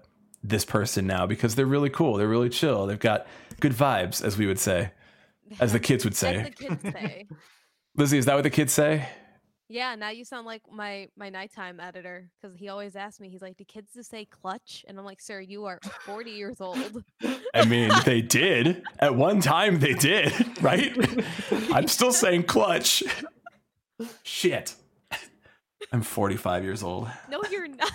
this person now because they're really cool. They're really chill. They've got good vibes, as we would say, as the kids would say. Kids say. Lizzie, is that what the kids say? Yeah, now you sound like my my nighttime editor because he always asks me. He's like, "Do kids just say clutch?" And I'm like, "Sir, you are 40 years old." I mean, they did at one time. They did, right? I'm still saying clutch. Shit, I'm 45 years old. No, you're not.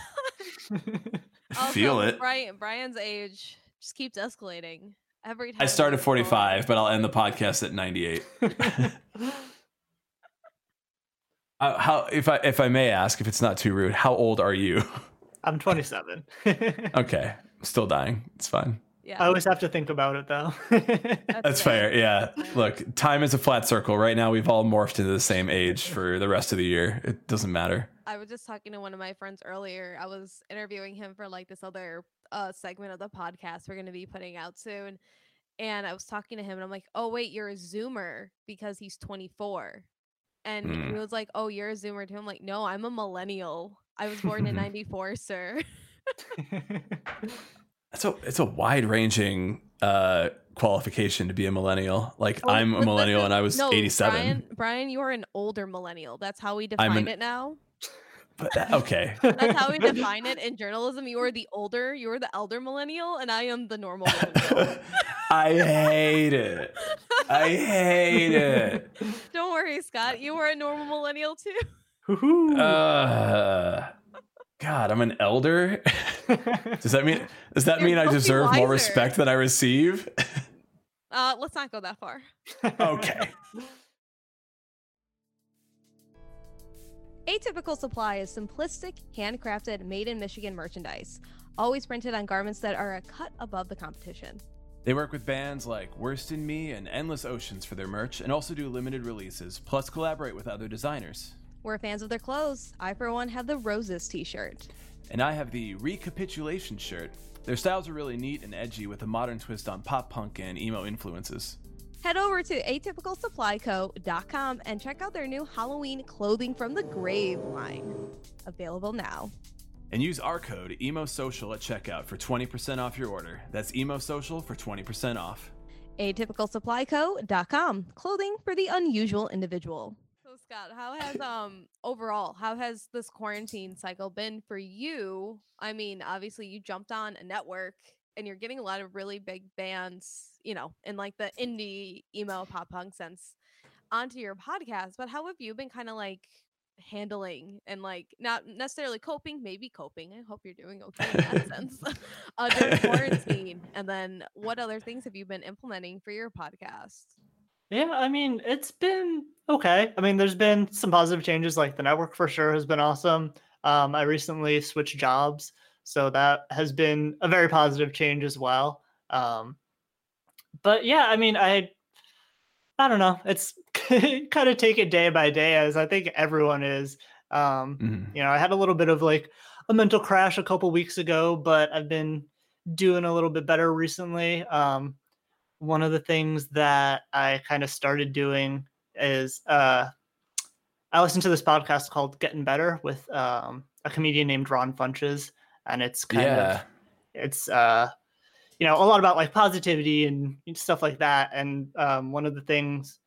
I feel it. Brian, Brian's age just keeps escalating every time. I start at 45, but I'll end the podcast at 98. Uh, how, if I if I may ask, if it's not too rude, how old are you? I'm 27. okay, still dying. It's fine. Yeah. I always have to think about it though. That's, That's fair. fair. Yeah. Look, time is a flat circle. Right now, we've all morphed into the same age for the rest of the year. It doesn't matter. I was just talking to one of my friends earlier. I was interviewing him for like this other uh, segment of the podcast we're going to be putting out soon. And I was talking to him and I'm like, oh, wait, you're a Zoomer because he's 24 and Mm. he was like, "Oh, you're a Zoomer too." I'm like, "No, I'm a millennial. I was born in '94, sir." It's a it's a wide ranging uh qualification to be a millennial. Like Oh, I'm a millennial and I was no, 87. Brian, Brian, you are an older millennial. That's how we define an- it now. But that- okay. That's how we define it in journalism. You are the older, you are the elder millennial, and I am the normal millennial. I hate it. I hate it. Don't worry, Scott. You are a normal millennial too. Uh, God, I'm an elder. Does that mean does that You're mean I supposed to deserve more respect than I receive? Uh, let's not go that far. okay. Atypical Supply is simplistic, handcrafted, made in Michigan merchandise, always printed on garments that are a cut above the competition. They work with bands like Worst in Me and Endless Oceans for their merch and also do limited releases, plus collaborate with other designers. We're fans of their clothes. I, for one, have the Roses t shirt. And I have the Recapitulation shirt. Their styles are really neat and edgy with a modern twist on pop punk and emo influences. Head over to atypicalsupplyco.com and check out their new Halloween clothing from the grave line. Available now. And use our code EMOSOCIAL at checkout for 20% off your order. That's EMOSOCIAL for 20% off. atypicalsupplyco.com. Clothing for the unusual individual. So Scott, how has um overall, how has this quarantine cycle been for you? I mean, obviously you jumped on a network and you're getting a lot of really big bands, you know, in like the indie emo pop punk sense onto your podcast, but how have you been kind of like handling and like not necessarily coping, maybe coping. I hope you're doing okay in that sense. uh, during quarantine, and then what other things have you been implementing for your podcast? Yeah, I mean, it's been okay. I mean, there's been some positive changes, like the network for sure has been awesome. Um, I recently switched jobs, so that has been a very positive change as well. Um, but yeah, I mean, I, I don't know. It's kind of take it day by day, as I think everyone is. Um, Mhm. you know, I had a little bit of like a mental crash a couple weeks ago, but I've been doing a little bit better recently. Um, one of the things that I kind of started doing is uh, I listened to this podcast called Getting Better with um, a comedian named Ron Funches, and it's kind Yeah. of it's uh, you know a lot about like positivity and stuff like that. And um, one of the things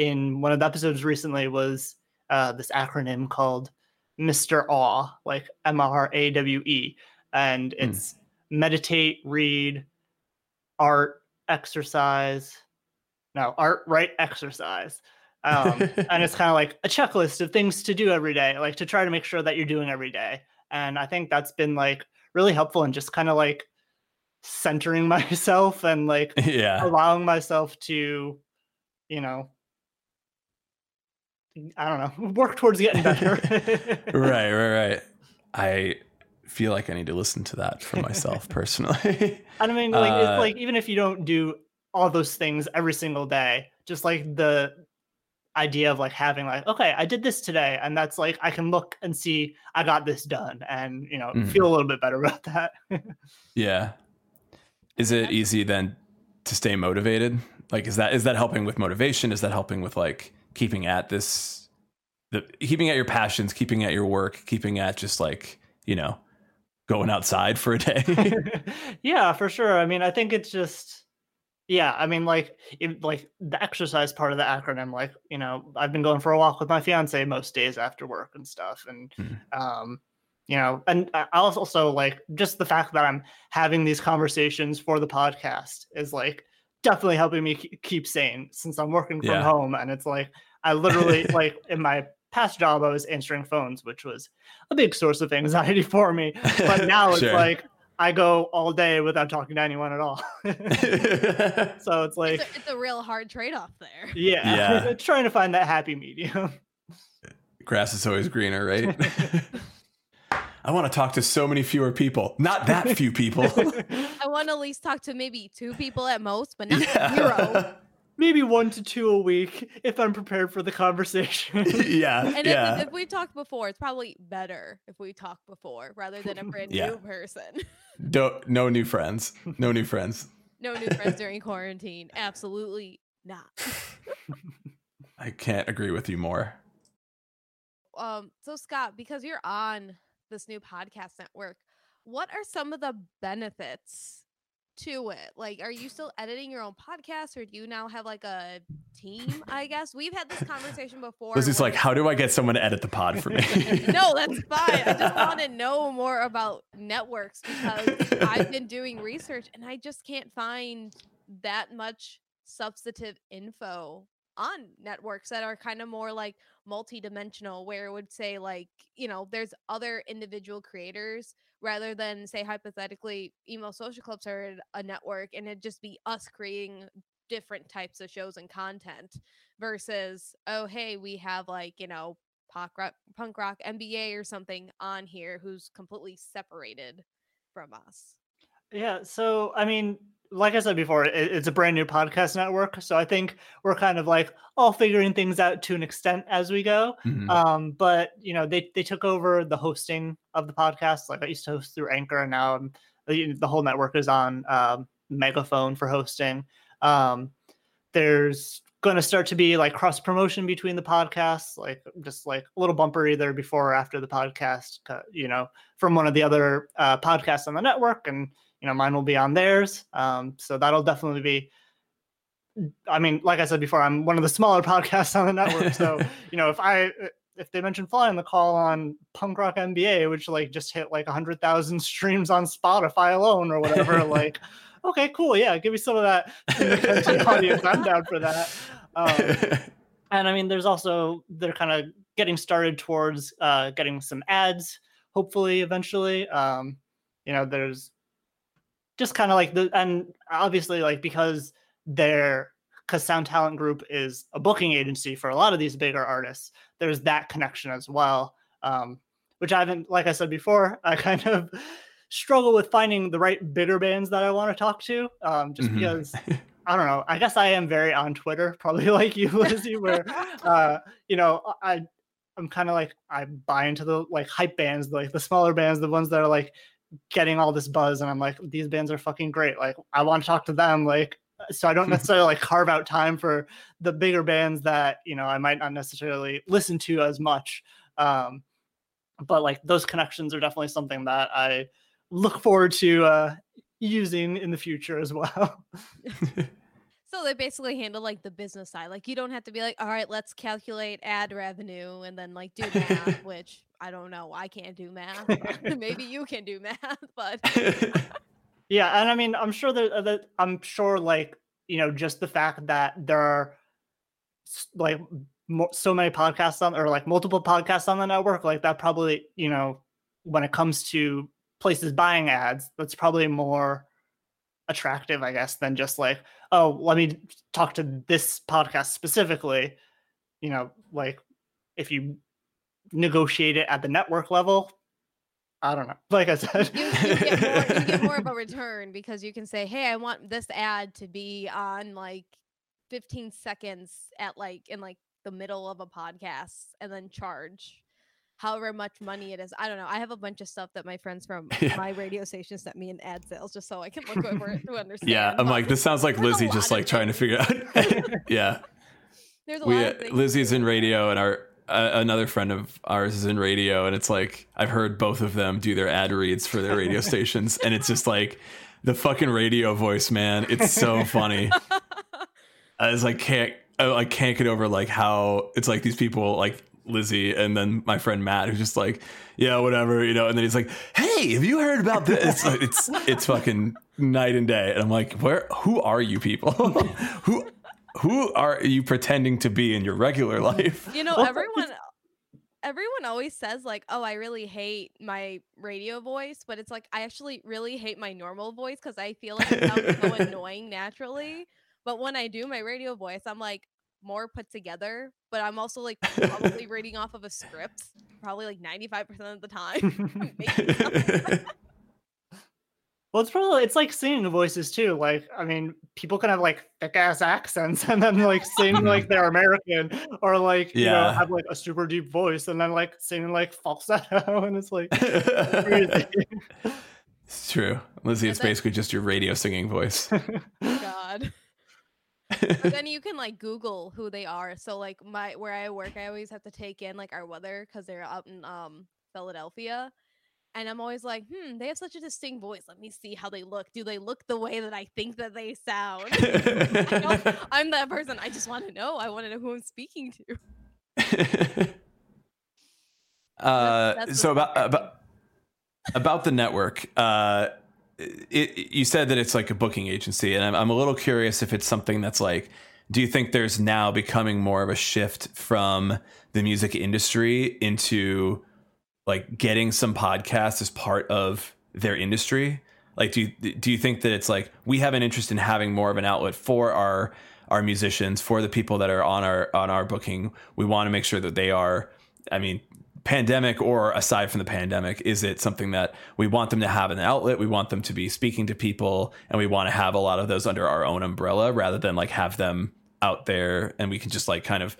in one of the episodes recently was uh, this acronym called Mr. Awe, like M R A W E, and Hmm. it's meditate, read, art, exercise. No, art, write, exercise. Um, and it's kind of like a checklist of things to do every day, like to try to make sure that you're doing every day. And I think that's been like really helpful in just kind of like centering myself and like yeah. allowing myself to, you know, I don't know, work towards getting better. right, right, right. I feel like I need to listen to that for myself personally. And I mean, like, Uh, it's like even if you don't do all those things every single day, just like the idea of like having like, okay, I did this today, and that's like I can look and see I got this done, and you know, Mhm. feel a little bit better about that. yeah. Is it easy then to stay motivated? Like is that is that helping with motivation? Is that helping with like keeping at this the keeping at your passions, keeping at your work, keeping at just like, you know, going outside for a day? yeah, for sure. I mean, I think it's just yeah, I mean like it, like the exercise part of the acronym like, you know, I've been going for a walk with my fiance most days after work and stuff and Hmm. um you know, and I also like just the fact that I'm having these conversations for the podcast is like definitely helping me keep sane since I'm working from Yeah. home and it's like I literally like in my past job I was answering phones which was a big source of anxiety for me but now it's Sure. like I go all day without talking to anyone at all. so it's like, It's a, it's a real hard trade off there. yeah, Yeah. trying to find that happy medium. Grass is always greener, right? I want to talk to so many fewer people. Not that few people. I want to at least talk to maybe two people at most, but not yeah. zero. Maybe one to two a week if I'm prepared for the conversation. yeah. And yeah. if, if we talked before, it's probably better if we talked before rather than a brand Yeah. new person. Don't, no new friends. No new friends. no new friends during quarantine. Absolutely not. I can't agree with you more. um, so Scott, because you're on this new podcast network, what are some of the benefits to it? Like, are you still editing your own podcast, or do you now have like a team? I guess we've had this conversation before. Lizzie's where- like, how do I get someone to edit the pod for me? no, that's fine. I just want to know more about networks because I've been doing research and I just can't find that much substantive info on networks that are kind of more like multi-dimensional where it would say like you know there's other individual creators rather than say hypothetically emo social clubs are a network and it'd just be us creating different types of shows and content versus oh hey we have like you know punk rock, punk rock MBA or something on here who's completely separated from us. Yeah, so I mean, like I said before, it, it's a brand new podcast network, so I think we're kind of like all figuring things out to an extent as we go. Mhm. Um, but you know, they they took over the hosting of the podcast. Like I used to host through Anchor, and now I'm, the the whole network is on um, Megaphone for hosting. Um, there's going to start to be like cross promotion between the podcasts, like just like a little bumper either before or after the podcast, uh, you know, from one of the other uh, podcasts on the network, and you know, mine will be on theirs. Um, so that'll definitely be. I mean, like I said before, I'm one of the smaller podcasts on the network, so you know, if I if they mention fly on the call on Punk Rock MBA which like just hit like hundred thousand streams on Spotify alone or whatever, like, okay, cool, yeah, give me some of that audience. I'm down for that. Um, and I mean, there's also they're kind of getting started towards uh, getting some ads, hopefully eventually. Um, you know, there's just kind of like the and obviously like because they're because Sound Talent Group is a booking agency for a lot of these bigger artists. There's that connection as well, um, which I haven't, like I said before, I kind of struggle with finding the right bigger bands that I want to talk to, um, just Mhm. because I don't know. I guess I am very on Twitter, probably like you, Lizzie, where uh, you know I I'm kind of like I buy into the like hype bands, like the smaller bands, the ones that are like getting all this buzz, and I'm like these bands are fucking great. Like I want to talk to them, like so I don't necessarily like carve out time for the bigger bands that you know I might not necessarily listen to as much. Um, but like those connections are definitely something that I look forward to uh, using in the future as well. So they basically handle like the business side. Like you don't have to be like, all right, let's calculate ad revenue and then like do math, which I don't know. I can't do math. Maybe you can do math, but Yeah, and I mean, I'm sure that, uh, that I'm sure, like you know, just the fact that there are like so many podcasts on, or like multiple podcasts on the network, like that probably, you know, when it comes to places buying ads, that's probably more attractive, I guess, than just like, oh, let me talk to this podcast specifically. You know, like if you negotiate it at the network level, I don't know. Like I said, you, you, get more, you get more of a return because you can say, hey, I want this ad to be on like 15 seconds at like in like the middle of a podcast and then charge however much money it is. I don't know. I have a bunch of stuff that my friends from Yeah. my radio station sent me in ad sales just so I can look over it to understand. yeah, I'm but like, this sounds like there's Lizzie just of like trying to figure out. yeah, There's a we lot uh, of Lizzie's in radio, and our another friend of ours is in radio, and it's like I've heard both of them do their ad reads for their radio stations, and it's just like the fucking radio voice, man. It's so funny. I was like can't oh, I can't get over like how it's like these people like Lizzie and then my friend Matt who's just like yeah whatever you know and then he's like hey have you heard about this it's like, it's it's fucking night and day and I'm like where who are you people who who are you pretending to be in your regular mm-hmm. life You know, everyone everyone always says like, "Oh, I really hate my radio voice," but it's like I actually really hate my normal voice cuz I feel like it sounds so annoying naturally. But when I do my radio voice, I'm like more put together, but I'm also like probably reading off of a script probably like 95% of the time. Making stuff up. Well, it's probably it's like singing voices too. Like, I mean, people can have like thick ass accents and then like sing like they're American, or like you know have like a super deep voice and then like singing like falsetto, and it's like crazy. it's true Lizzie it's then- basically just your radio singing voice God. but then you can like Google who they are. So like my where I work, I always have to take in like our weather because they're out in um Philadelphia. And I'm always like, hmm, they have such a distinct voice. Let me see how they look. Do they look the way that I think that they sound? I am that person. I just want to know. I want to know who I'm speaking to. uh, that's, that's so about about about the network. Uh, it, it, you said that it's like a booking agency, and I'm, I'm a little curious if it's something that's like. Do you think there's now becoming more of a shift from the music industry into like getting some podcasts as part of their industry? Like, do you, do you think that it's like we have an interest in having more of an outlet for our our musicians, for the people that are on our on our booking? We want to make sure that they are. I mean, pandemic or aside from the pandemic, is it something that we want them to have an outlet? We want them to be speaking to people, and we want to have a lot of those under our own umbrella rather than like have them out there and we can just like kind of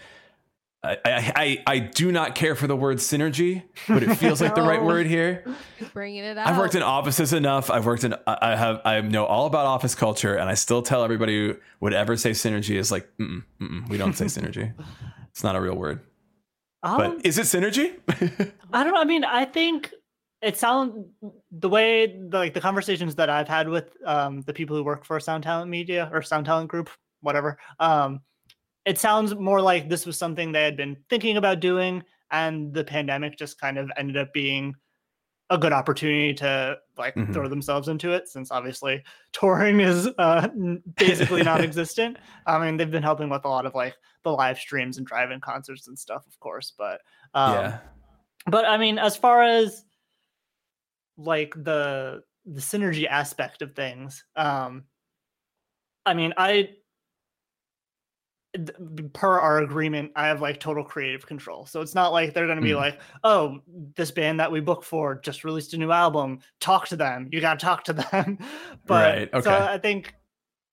I, I, I do not care for the word synergy, but it feels like the right word here. Bringing it out. I've worked in offices enough. I've worked in. I have. I know all about office culture, and I still tell everybody who would ever say synergy is like, mm-mm, mm-mm, we don't say synergy. It's not a real word. Um, but is it synergy? I don't know. I mean, I think it sounds the way the, like the conversations that I've had with um, the people who work for Sound Talent Media or Sound Talent Group, whatever. Um, it sounds more like this was something they had been thinking about doing and the pandemic just kind of ended up being a good opportunity to like mm-hmm. throw themselves into it since obviously touring is uh, basically non-existent i mean they've been helping with a lot of like the live streams and drive-in concerts and stuff of course but um, yeah but i mean as far as like the the synergy aspect of things um i mean i per our agreement, I have like total creative control. So it's not like they're going to be mm. like, oh, this band that we booked for just released a new album. Talk to them. You got to talk to them. but right. okay. so I think.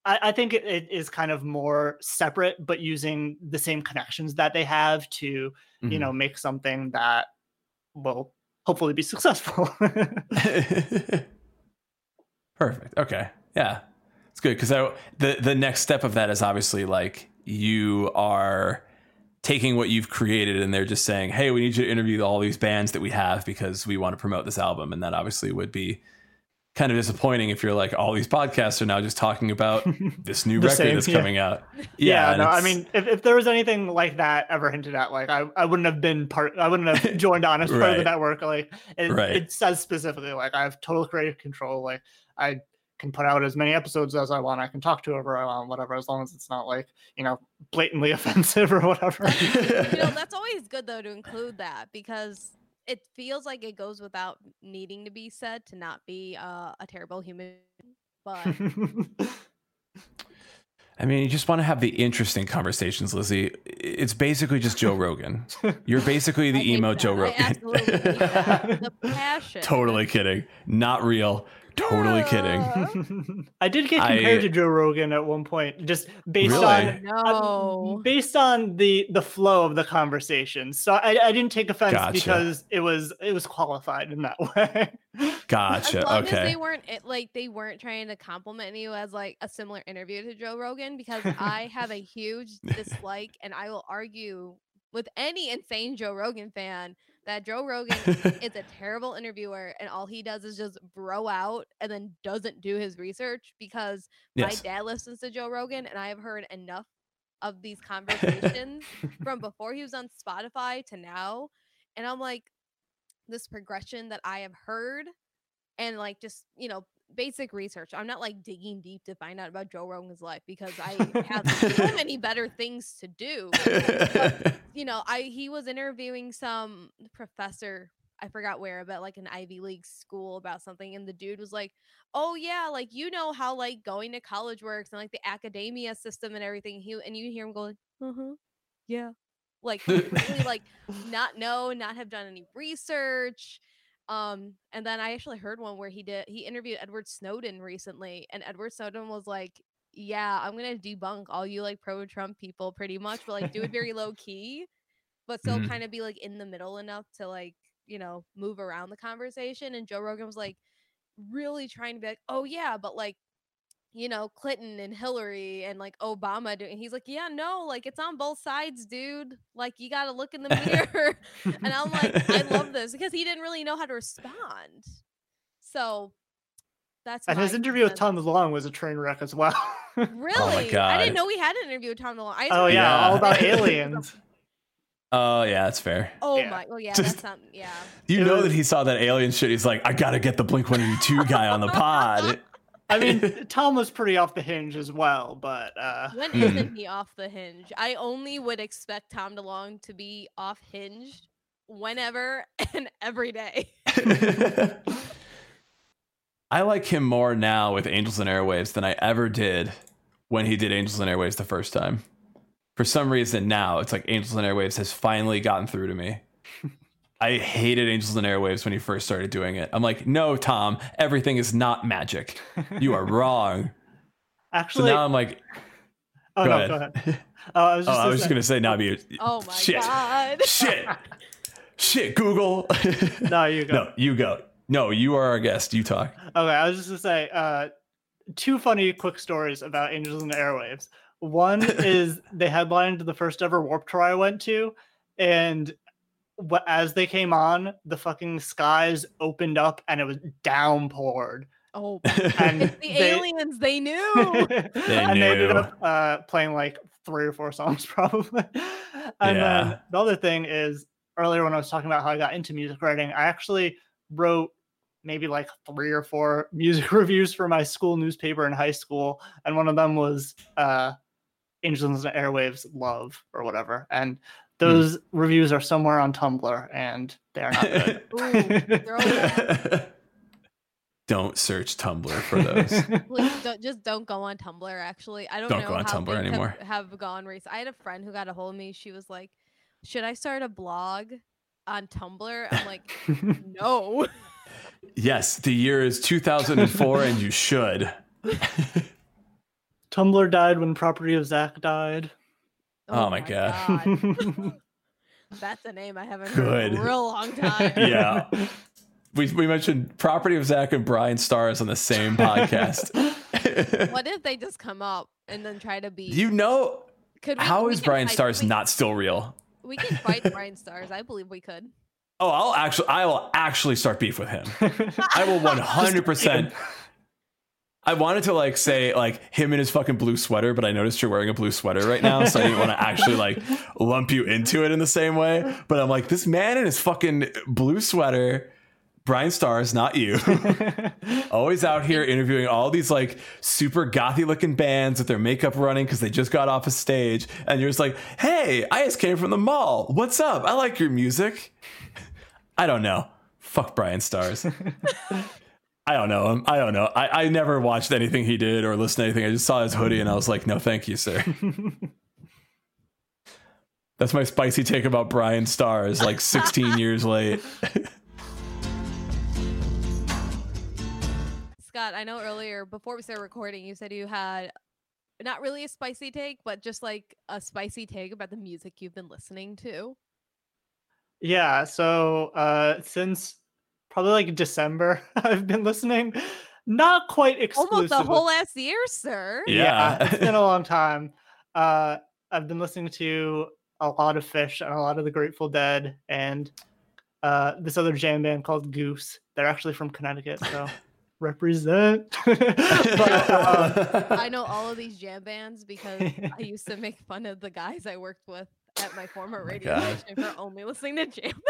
I, I think it, it is kind of more separate, but using the same connections that they have to, mm-hmm. you know, make something that will hopefully be successful. Perfect. Okay. Yeah. It's good because the the next step of that is obviously like you are taking what you've created and they're just saying, "Hey, we need you to interview all these bands that we have because we want to promote this album." And that obviously would be kind of disappointing if you're like all these podcasts are now just talking about this new record same, that's yeah. coming out. Yeah, yeah no, I mean, if, if there was anything like that ever hinted at, like I, I wouldn't have been part, I wouldn't have joined on as part of the network. Like it, right. it says specifically, like I have total creative control. Like I can put out as many episodes as I want. I can talk to whoever I want, whatever, as long as it's not like, you know, blatantly offensive or whatever. you know, that's always good though to include that because it feels like it goes without needing to be said to not be uh, a terrible human. But I mean, you just want to have the interesting conversations, Lizzie. It's basically just Joe Rogan. You're basically the emo Joe Rogan. the passion. totally kidding. Not real. Totally kidding. I did get compared I, to Joe Rogan at one point, just based really? on no. uh, based on the the flow of the conversation. So I, I didn't take offense gotcha. because it was it was qualified in that way. Gotcha. As long okay. As they weren't it, like they weren't trying to compliment you as like a similar interview to Joe Rogan because I have a huge dislike and I will argue with any insane Joe Rogan fan that Joe Rogan is a terrible interviewer and all he does is just bro out and then doesn't do his research because yes. my dad listens to Joe Rogan and I have heard enough of these conversations from before he was on Spotify to now. And I'm like, this progression that I have heard and like just, you know, basic research. I'm not like digging deep to find out about Joe Rogan's life because I have so many better things to do. But, you know, I he was interviewing some professor I forgot where, but like an Ivy League school about something. And the dude was like, Oh yeah, like you know how like going to college works and like the academia system and everything. He and you hear him going, uh-huh. Yeah. Like really like not know, not have done any research. Um, and then I actually heard one where he did he interviewed Edward Snowden recently, and Edward Snowden was like, Yeah, I'm gonna debunk all you like pro Trump people pretty much, but like do it very low key, but still mm-hmm. kind of be like in the middle enough to like, you know, move around the conversation. And Joe Rogan was like really trying to be like, Oh yeah, but like you know, Clinton and Hillary and like Obama doing. He's like, yeah, no, like it's on both sides, dude. Like you got to look in the mirror. and I'm like, I love this because he didn't really know how to respond. So that's and his interview with Tom DeLonge was a train wreck as well. really? Oh I didn't know we had an interview with Tom DeLonge. I oh yeah, Yeah. all about aliens. Oh yeah, that's fair. Oh Yeah. my, well yeah, Just- that's not yeah. You It know was- that he saw that alien shit. He's like, I gotta get the Blink One Eighty Two guy on the pod. I mean, Tom was pretty off the hinge as well, but uh, When Hmm. isn't he off the hinge? I only would expect Tom DeLonge to be off hinged whenever and every day. I like him more now with Angels and Airwaves than I ever did when he did Angels and Airwaves the first time. For some reason, now it's like Angels and Airwaves has finally gotten through to me. I hated Angels and Airwaves when he first started doing it. I'm like, no, Tom, everything is not magic. You are wrong. Actually, So now I'm like, oh go no, ahead. go ahead. Oh, I was oh, just, I gonna was just say- gonna say, Nabi, Oh my shit, god. shit, shit, Google. No, you go. no, you go. No, you are our guest. You talk. Okay, I was just gonna say uh, two funny quick stories about Angels and Airwaves. One is they headlined the first ever Warp Tour I went to, and wh- as they came on, the fucking skies opened up and it was downpoured. Oh, And it's the they- aliens. They knew. and they ended up uh, playing like three or four songs probably. and Yeah. then the other thing is earlier when I was talking about how I got into music writing, I actually wrote maybe like three or four music reviews for my school newspaper in high school, and one of them was uh, Angels and Airwaves Love or whatever. And those reviews are somewhere on Tumblr, and they are not good. Ooh, throw. Don't search Tumblr for those. Please don't, just don't go on Tumblr. Actually, I don't, Don't know go on how Tumblr things have- anymore. Have, gone recently. I had a friend who got a hold of me. She was like, "Should I start a blog on Tumblr?" I'm like, "No." yes, the year is 2004, and you should. Tumblr died when Property of Zack died. Oh, oh my God. That's a name I haven't heard in a real long time. Yeah. We, we mentioned property of Zack and Bryan Stars on the same podcast. What if they just come up and then try to be? you know, could we, how we is Brian fight- Stars we, not still real? We can fight Bryan Stars. I believe we could. Oh, I'll actually, I will actually start beef with him. I will 100%. I wanted to like say like him in his fucking blue sweater, but I noticed you're wearing a blue sweater right now, so I didn't want to actually like lump you into it in the same way. But I'm like, this man in his fucking blue sweater, Bryan Stars, not you, always out here interviewing all these like super gothy looking bands with their makeup running because they just got off a stage, and you're just like, hey, I just came from the mall. What's up? I like your music. I don't know. Fuck Bryan Stars. I don't know him. I don't know. I, I never watched anything he did or listened to anything. I just saw his hoodie and I was like, no, thank you, sir. That's my spicy take about Bryan Stars, like 16 years late. Scott, I know earlier before we started recording, you said you had not really a spicy take, but just like a spicy take about the music you've been listening to. Yeah, so uh since probably like December, I've been listening. Not quite exclusively. Almost a whole last year, sir. Yeah. it's been a long time. Uh I've been listening to a lot of Phish and a lot of the Grateful Dead and uh this other jam band called Goose. They're actually from Connecticut, so represent. but, um, I know all of these jam bands because I used to make fun of the guys I worked with at my former radio God. station for only listening to jam.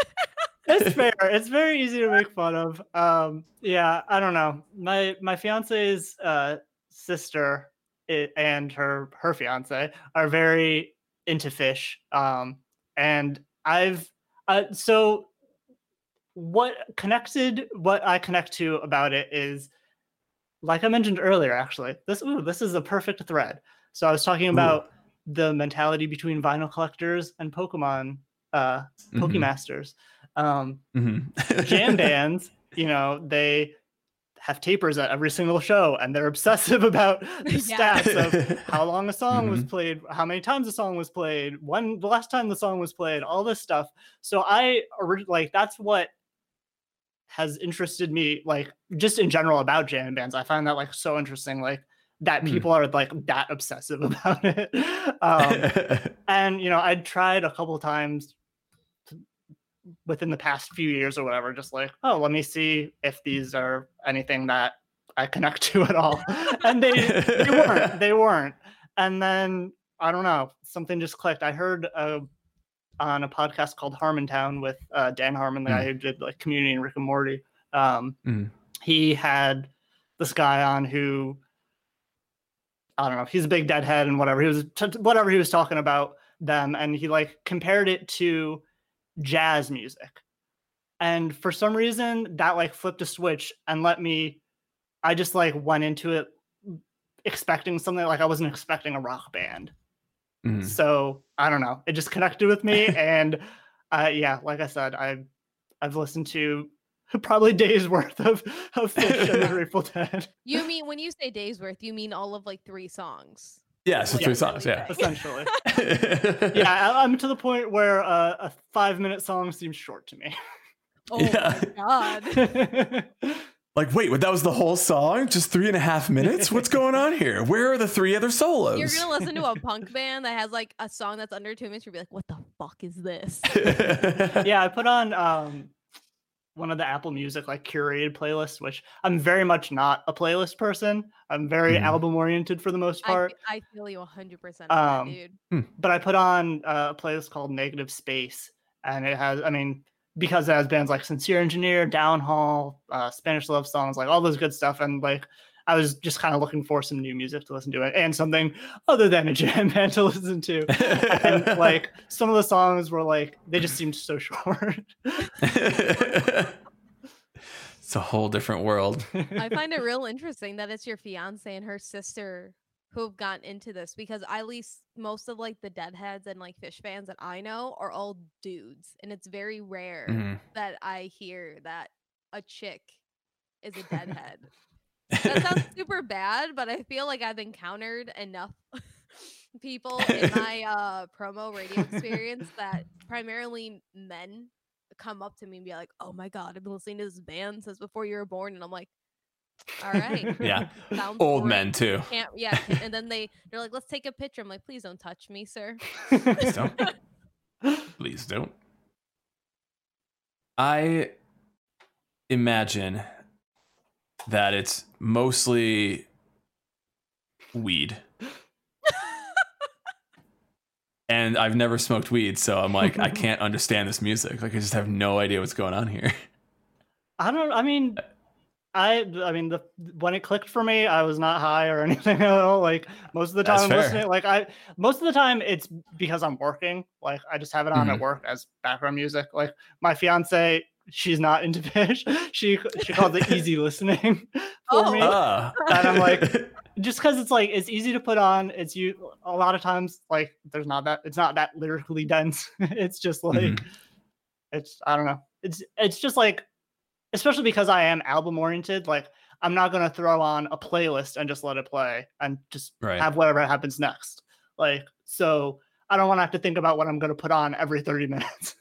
It's fair. It's very easy to make fun of. Um, yeah, I don't know. My my fiance's uh, sister and her her fiance are very into Phish. Um, and I've uh, so what connected what I connect to about it is like I mentioned earlier. Actually, this ooh, this is a perfect thread. So I was talking Ooh. about the mentality between vinyl collectors and Pokemon uh, Mhm, Pokemasters. Um, mhm. jam bands, you know, they have tapers at every single show and they're obsessive about the Yeah. stats of how long a song was Mhm. played, how many times a song was played, when the last time the song was played, all this stuff. So I like that's what has interested me like just in general about jam bands. I find that like so interesting like that Hmm. people are like that obsessive about it. Um, and you know, I'd tried a couple times to- within the past few years or whatever, just like, oh, let me see if these are anything that I connect to at all. and they they weren't. They weren't. And then I don't know, something just clicked. I heard uh, on a podcast called Harmontown with uh, Dan Harmon, the guy who did like Community and Rick and Morty. Um, Mm. He had this guy on who I don't know. He's a big deadhead and whatever. He was t- whatever he was talking about them, and he like compared it to jazz music. And for some reason, that like flipped a switch and let me. I just like went into it expecting something like I wasn't expecting a rock band. Mhm. So I don't know. It just connected with me, and uh, yeah, like I said, I I've listened to probably days worth of of Phish and the Grateful Dead, You mean when you say days worth, you mean all of like three songs? Yeah, so Yeah. three songs. Yeah. essentially. yeah, I, I'm to the point where uh, a five minute song seems short to me. Oh Yeah. my god. Like, wait, what? That was the whole song? Just three and a half minutes? What's going on here? Where are the three other solos? You're gonna listen to a punk band that has like a song that's under two minutes, you'll be like, what the fuck is this? yeah, I put on um one of the Apple Music like curated playlists, which I'm very much not a playlist person. I'm very Mhm. album oriented for the most part. fe- I feel you 100% Um, that, dude. but I put on uh, a playlist called Negative Space, and it has, I mean, because it has bands like Sincere Engineer, Downhall, uh, Spanish Love Songs, like all those good stuff, and like I was just kind of looking for some new music to listen to, it and something other than a jam band to listen to. And like some of the songs were like they just seemed so short. it's a whole different world. I find it real interesting that it's your fiance and her sister who have gotten into this because at least most of like the deadheads and like Phish fans that I know are all dudes, and it's very rare Mhm. that I hear that a chick is a deadhead. That sounds super bad, but I feel like I've encountered enough people in my uh promo radio experience that primarily men come up to me and be like, "Oh my god, I've been listening to this band since before you were born," and I'm like, "All right, Yeah. sounds Old great. men, too. Can't yeah." can't- And then they they're like, "Let's take a picture." I'm like, "Please don't touch me, sir." Please don't. Please don't. I imagine that it's mostly weed. and I've never smoked weed, so I'm like, I can't understand this music. Like, I just have no idea what's going on here. I don't. I mean, I. I mean, the when it clicked for me, I was not high or anything at all. Like most of the That's time, I'm fair. listening. Like I, most of the time, it's because I'm working. Like I just have it on Mhm. at work as background music. Like my fiance, she's not into Phish. She she calls it easy listening for Oh. me. Ah. And I'm like, just because it's like it's easy to put on. It's you a lot of times like there's not that it's not that lyrically dense. it's just like Mhm. it's I don't know. It's it's just like especially because I am album oriented. Like I'm not gonna throw on a playlist and just let it play and just right. have whatever happens next. Like so. I don't want to have to think about what I'm going to put on every 30 minutes.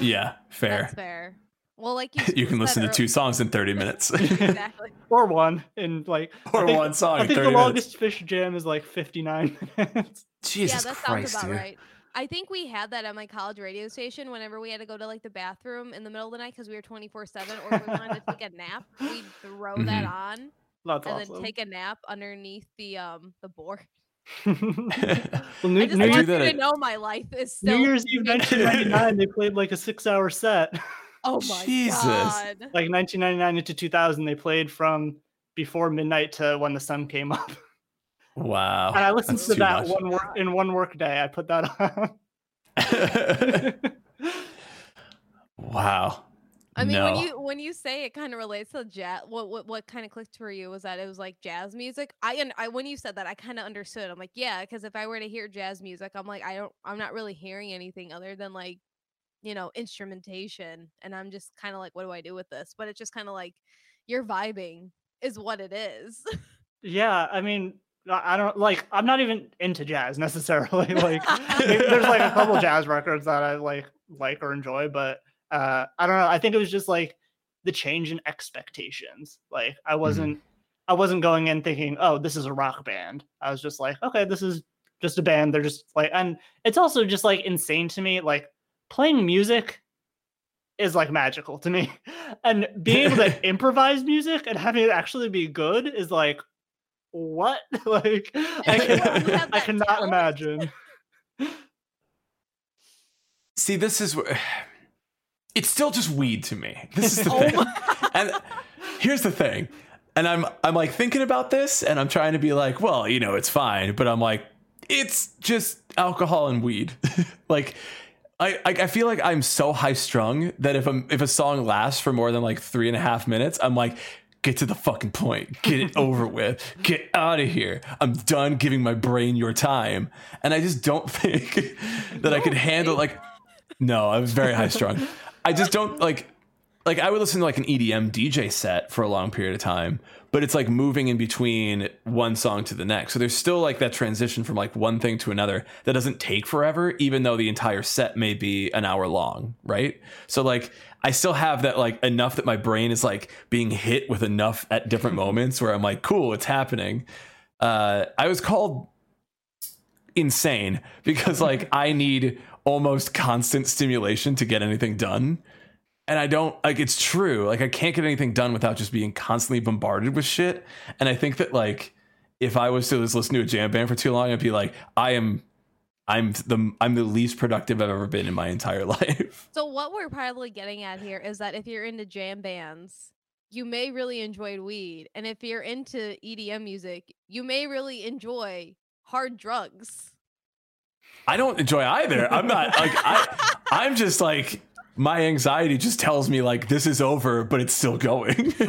yeah, fair. That's fair. Well, like you, You can listen to earl- two songs in 30 minutes. exactly. or one in like I or think- one song I in think 30 the minutes. longest Phish jam is like 59 minutes. Jesus yeah, that Christ, sounds about dude. right. I think we had that at my college radio station whenever we had to go to like the bathroom in the middle of the night because we were 24 7 or we wanted to take a nap, we'd throw that on That's and awesome. then take a nap underneath the um the board. well, New, I just New, want Year's, that you at- to know my life is New Year's Eve 1999, they played like a six-hour set. Oh my Jesus. god. like 1999 into 2000, they played from before midnight to when the sun came up. Wow. And I listened that's to that much. one work in one work day. I put that on. wow. I mean, no. when you when you say it kind of relates to jazz, what what what kind of clicked for you was that it was like jazz music. I and I when you said that, I kind of understood. I'm like, yeah, because if I were to hear jazz music, I'm like, I don't, I'm not really hearing anything other than like, you know, instrumentation, and I'm just kind of like, what do I do with this? But it's just kind of like, you're vibing is what it is. yeah, I mean, I I don't like. I'm not even into jazz necessarily. Like, there's like a couple jazz records that I like like or enjoy, but uh, I don't know. I think it was just like the change in expectations. Like, I wasn't. I wasn't going in thinking, oh, this is a rock band. I was just like, okay, this is just a band. They're just like, and it's also just like insane to me. Like playing music is like magical to me, and being able to improvise music and having it actually be good is like, what? like I, can, I cannot talent. imagine. See, this is where it's still just weed to me. This is the oh thing. and here's the thing. And I'm I'm like thinking about this and I'm trying to be like, well, you know, it's fine, but I'm like, it's just alcohol and weed. like I, I feel like I'm so high strung that if a if a song lasts for more than like three and a half minutes, I'm like, get to the fucking point, get it over with, get out of here. I'm done giving my brain your time, and I just don't think that I could handle like. No, I was very high strung. I just don't like like I would listen to like an EDM DJ set for a long period of time, but it's like moving in between one song to the next. So there's still like that transition from like one thing to another that doesn't take forever, even though the entire set may be an hour long, right? So like I still have that like enough that my brain is like being hit with enough at different moments where I'm like, cool, it's happening. Uh, I was called insane because like I need almost constant stimulation to get anything done. And I don't like it's true. Like I can't get anything done without just being constantly bombarded with shit. And I think that like if I was to just listen to a jam band for too long, I'd be like, I am I'm the I'm the least productive I've ever been in my entire life. So what we're probably getting at here is that if you're into jam bands, you may really enjoy weed, and if you're into EDM music, you may really enjoy hard drugs. I don't enjoy either. I'm not like I I'm just like my anxiety just tells me like this is over, but it's still going.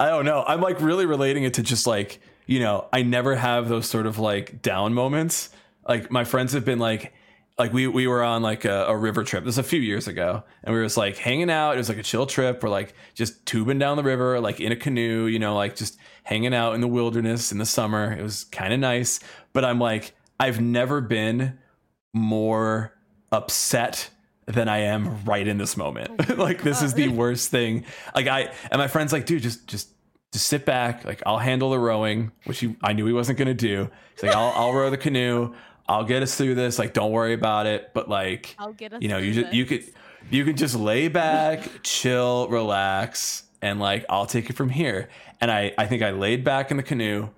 I don't know. I'm like really relating it to just like, you know, I never have those sort of like down moments. Like my friends have been like like we we were on like a, a, river trip. This was a few years ago, and we were just like hanging out. It was like a chill trip. We're like just tubing down the river, like in a canoe, you know, like just hanging out in the wilderness in the summer. It was kind of nice. But I'm like, I've never been more upset than I am right in this moment. Oh like this is the worst thing. Like I and my friend's like, dude, just just just sit back. Like I'll handle the rowing, which he, I knew he wasn't gonna do. He's like, I'll I'll row the canoe. I'll get us through this. Like, don't worry about it. But like, I'll get us. You know, you just, you could you could just lay back, chill, relax, and like I'll take it from here. And I I think I laid back in the canoe.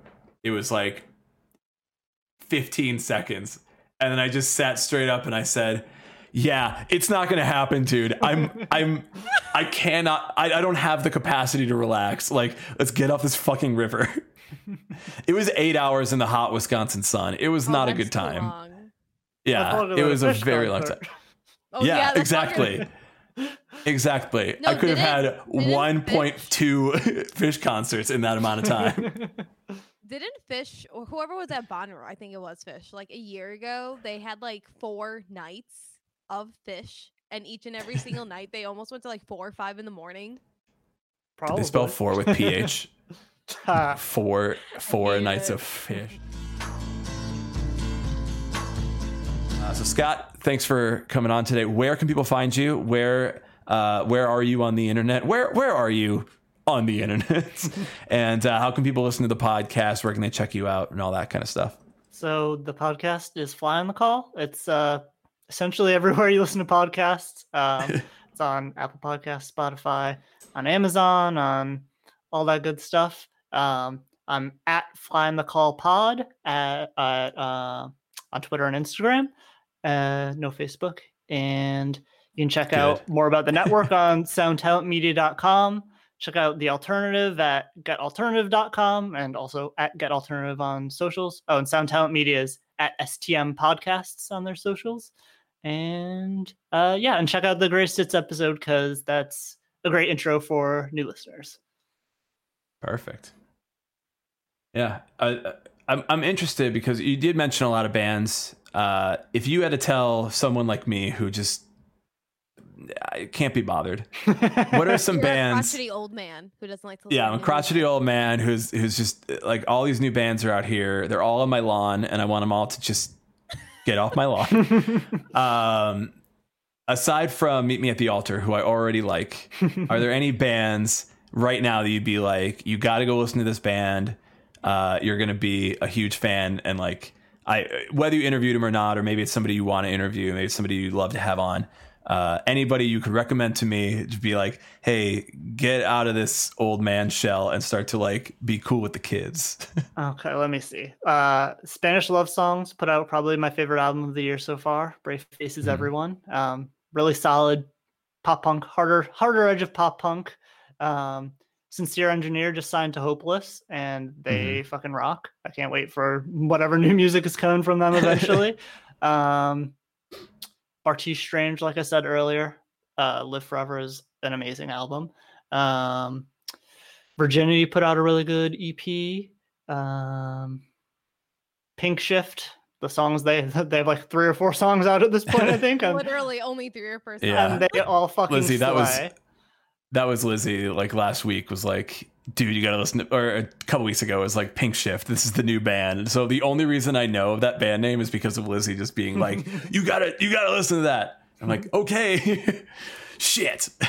It was like 15 seconds. And then I just sat straight up and I said, yeah, it's not gonna happen, dude. I'm I'm I cannot I, I don't have the capacity to relax. Like, let's get off this fucking river. it was eight hours in the hot Wisconsin sun. It was oh, not a good time. Yeah, it was a very long time. Oh, yeah, yeah exactly. Exactly. No, I could have had 1.2 Phish concerts in that amount of time. didn't Phish or whoever was at Bonnaroo, I think it was Phish, like a year ago, they had like four nights of Phish, and each and every single night they almost went to like four or five in the morning. Probably. They spell four with PH. four four nights it. of Phish. Uh, so Scott, thanks for coming on today. Where can people find you? Where uh, where are you on the internet? Where where are you on the internet. and uh, how can people listen to the podcast? Where can they check you out and all that kind of stuff? So the podcast is Fly on the Call. It's uh, essentially everywhere you listen to podcasts. Um, it's on Apple Podcasts, Spotify, on Amazon, on all that good stuff. Um, I'm at Fly on the Call Pod at, at uh, on Twitter and Instagram. Uh, no Facebook, and you can check good. out more about the network on SoundTalentMedia.com check out the alternative at getalternative.com and also at getalternative on socials. Oh, and Sound Talent Media is at STM Podcasts on their socials. And uh, yeah, and check out the Greatest Hits episode because that's a great intro for new listeners. Perfect. Yeah, I, I'm I'm interested because you did mention a lot of bands. Uh, if you had to tell someone like me who just I can't be bothered. What are some bands? A crotchety old man who doesn't like to. Yeah, I'm a crotchety old man who's who's just like all these new bands are out here. They're all on my lawn, and I want them all to just get off my lawn. um, aside from Meet Me at the Altar, who I already like, are there any bands right now that you'd be like, you got to go listen to this band. Uh, you're going to be a huge fan, and like, I whether you interviewed him or not, or maybe it's somebody you want to interview, maybe it's somebody you'd love to have on. Uh, anybody you could recommend to me to be like, hey, get out of this old man shell and start to like be cool with the kids. okay, let me see. Uh, Spanish Love Songs put out probably my favorite album of the year so far. Brave Faces mm-hmm. Everyone. Um, really solid pop punk, harder harder edge of pop punk. Um, Sincere Engineer just signed to Hopeless, and they mm-hmm. fucking rock. I can't wait for whatever new music is coming from them eventually. um, Bartees Strange, like I said earlier, uh, Live Forever is an amazing album. Um, Virginity put out a really good EP. Um, Pink Shift, the songs they they have like three or four songs out at this point. I think literally only three or four. Songs. Yeah, and they all fucking. Lizzie, slay. that was that was Lizzie. Like last week was like, dude, you gotta listen. To, or a couple weeks ago was like Pink Shift. This is the new band. So the only reason I know of that band name is because of Lizzie just being like, you gotta you gotta listen to that. I'm like, okay, shit.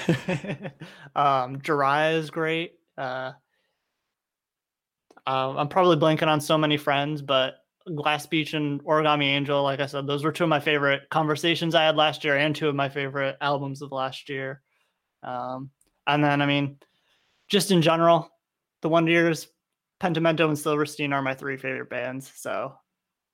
um, Jiraiya is great. Uh, uh, I'm probably blanking on so many friends, but Glass Beach and Origami Angel, like I said, those were two of my favorite conversations I had last year and two of my favorite albums of last year. Um, and then, I mean, just in general, the Wonder Years, Pentimento, and Silverstein are my three favorite bands. So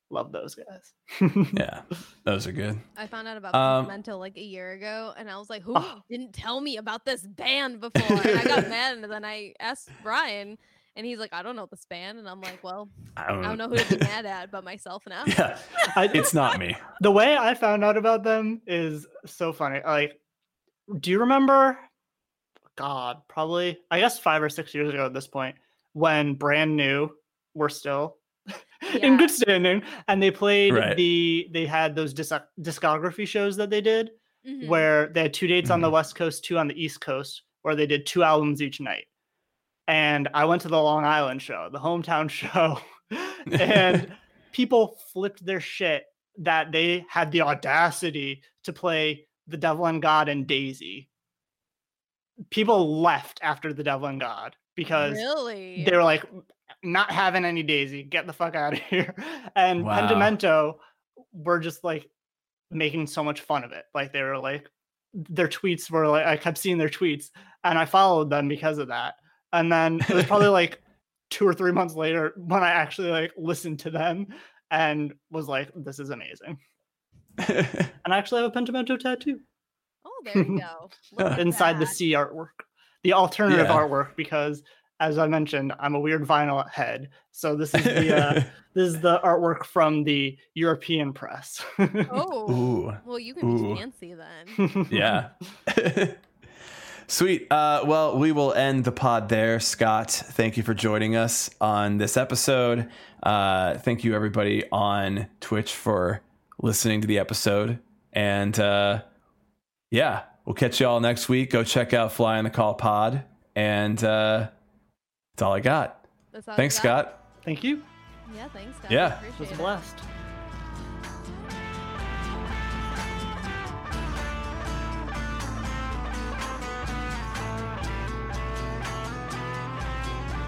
love those guys. yeah, those are good. I found out about um, Pentimento like a year ago, and I was like, "Who oh. didn't tell me about this band before?" And I got mad, and then I asked Brian, and he's like, I don't know this band. And I'm like, well, I don't, I don't know who to be mad at but myself now. Yeah, I, it's not me. The way I found out about them is so funny. Like, do you remember? God, probably, I guess five or six years ago at this point, when brand new were still yeah. in good standing and they played right. the, they had those disc- discography shows that they did mm-hmm. where they had two dates mm-hmm. on the mm-hmm. West Coast, two on the East Coast, where they did two albums each night and I went to the Long Island show, the hometown show, and people flipped their shit that they had the audacity to play The Devil and God and Daisy. People left after The Devil and God because really? they were like, not having any Daisy, get the fuck out of here. And wow. Pentimento were just like making so much fun of it. Like they were like, their tweets were like, I kept seeing their tweets and I followed them because of that and then it was probably like two or three months later when I actually like listened to them and was like, "This is amazing." and I actually have a Pentimento tattoo. Oh, there you go. Inside that. the C artwork, the alternative yeah. artwork, because as I mentioned, I'm a weird vinyl head. So this is the uh, this is the artwork from the European press. oh, Ooh. well, you can Ooh. be fancy then. yeah. Sweet. Uh, well, we will end the pod there. Scott, thank you for joining us on this episode. Uh, thank you, everybody on Twitch, for listening to the episode. And uh, yeah, we'll catch you all next week. Go check out Fly on the Call Pod. And uh, that's all I got. All thanks, Scott. Thank you. Yeah, thanks, Scott. Yeah. It was a blast.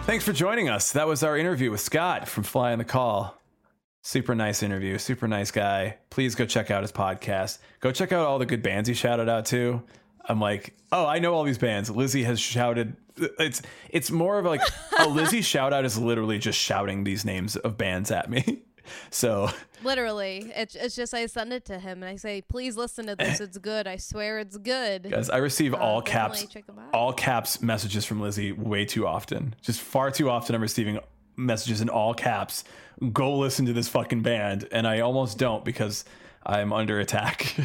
Thanks for joining us. That was our interview with Scott from Fly on the Call. Super nice interview. Super nice guy. Please go check out his podcast. Go check out all the good bands he shouted out to. I'm like, oh, I know all these bands. Lizzie has shouted. It's it's more of like a Lizzie shout out is literally just shouting these names of bands at me. So literally, it's it's just I send it to him and I say, please listen to this. It's good. I swear it's good. Guys, I receive uh, all caps, all caps messages from Lizzie way too often. Just far too often. I'm receiving messages in all caps. Go listen to this fucking band, and I almost don't because I'm under attack.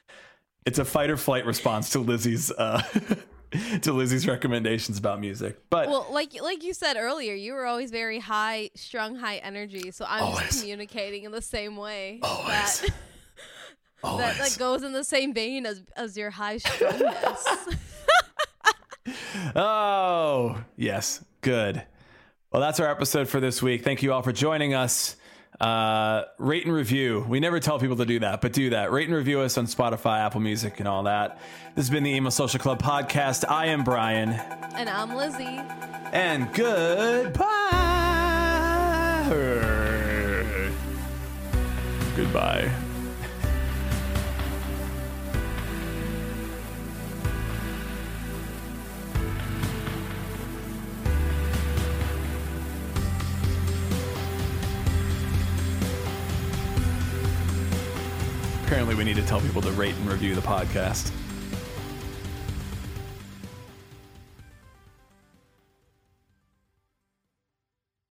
it's a fight or flight response to Lizzie's. Uh, to Lizzie's recommendations about music. But well, like like you said earlier, you were always very high strung, high energy. So I'm always. communicating in the same way. Always. That, always. that that goes in the same vein as as your high strongness. oh yes, good. Well, that's our episode for this week. Thank you all for joining us. Uh, rate and review. We never tell people to do that, but do that. Rate and review us on Spotify, Apple Music, and all that. This has been the Emo Social Club podcast. I am Brian. And I'm Lizzie. And goodbye. Goodbye. Apparently, we need to tell people to rate and review the podcast.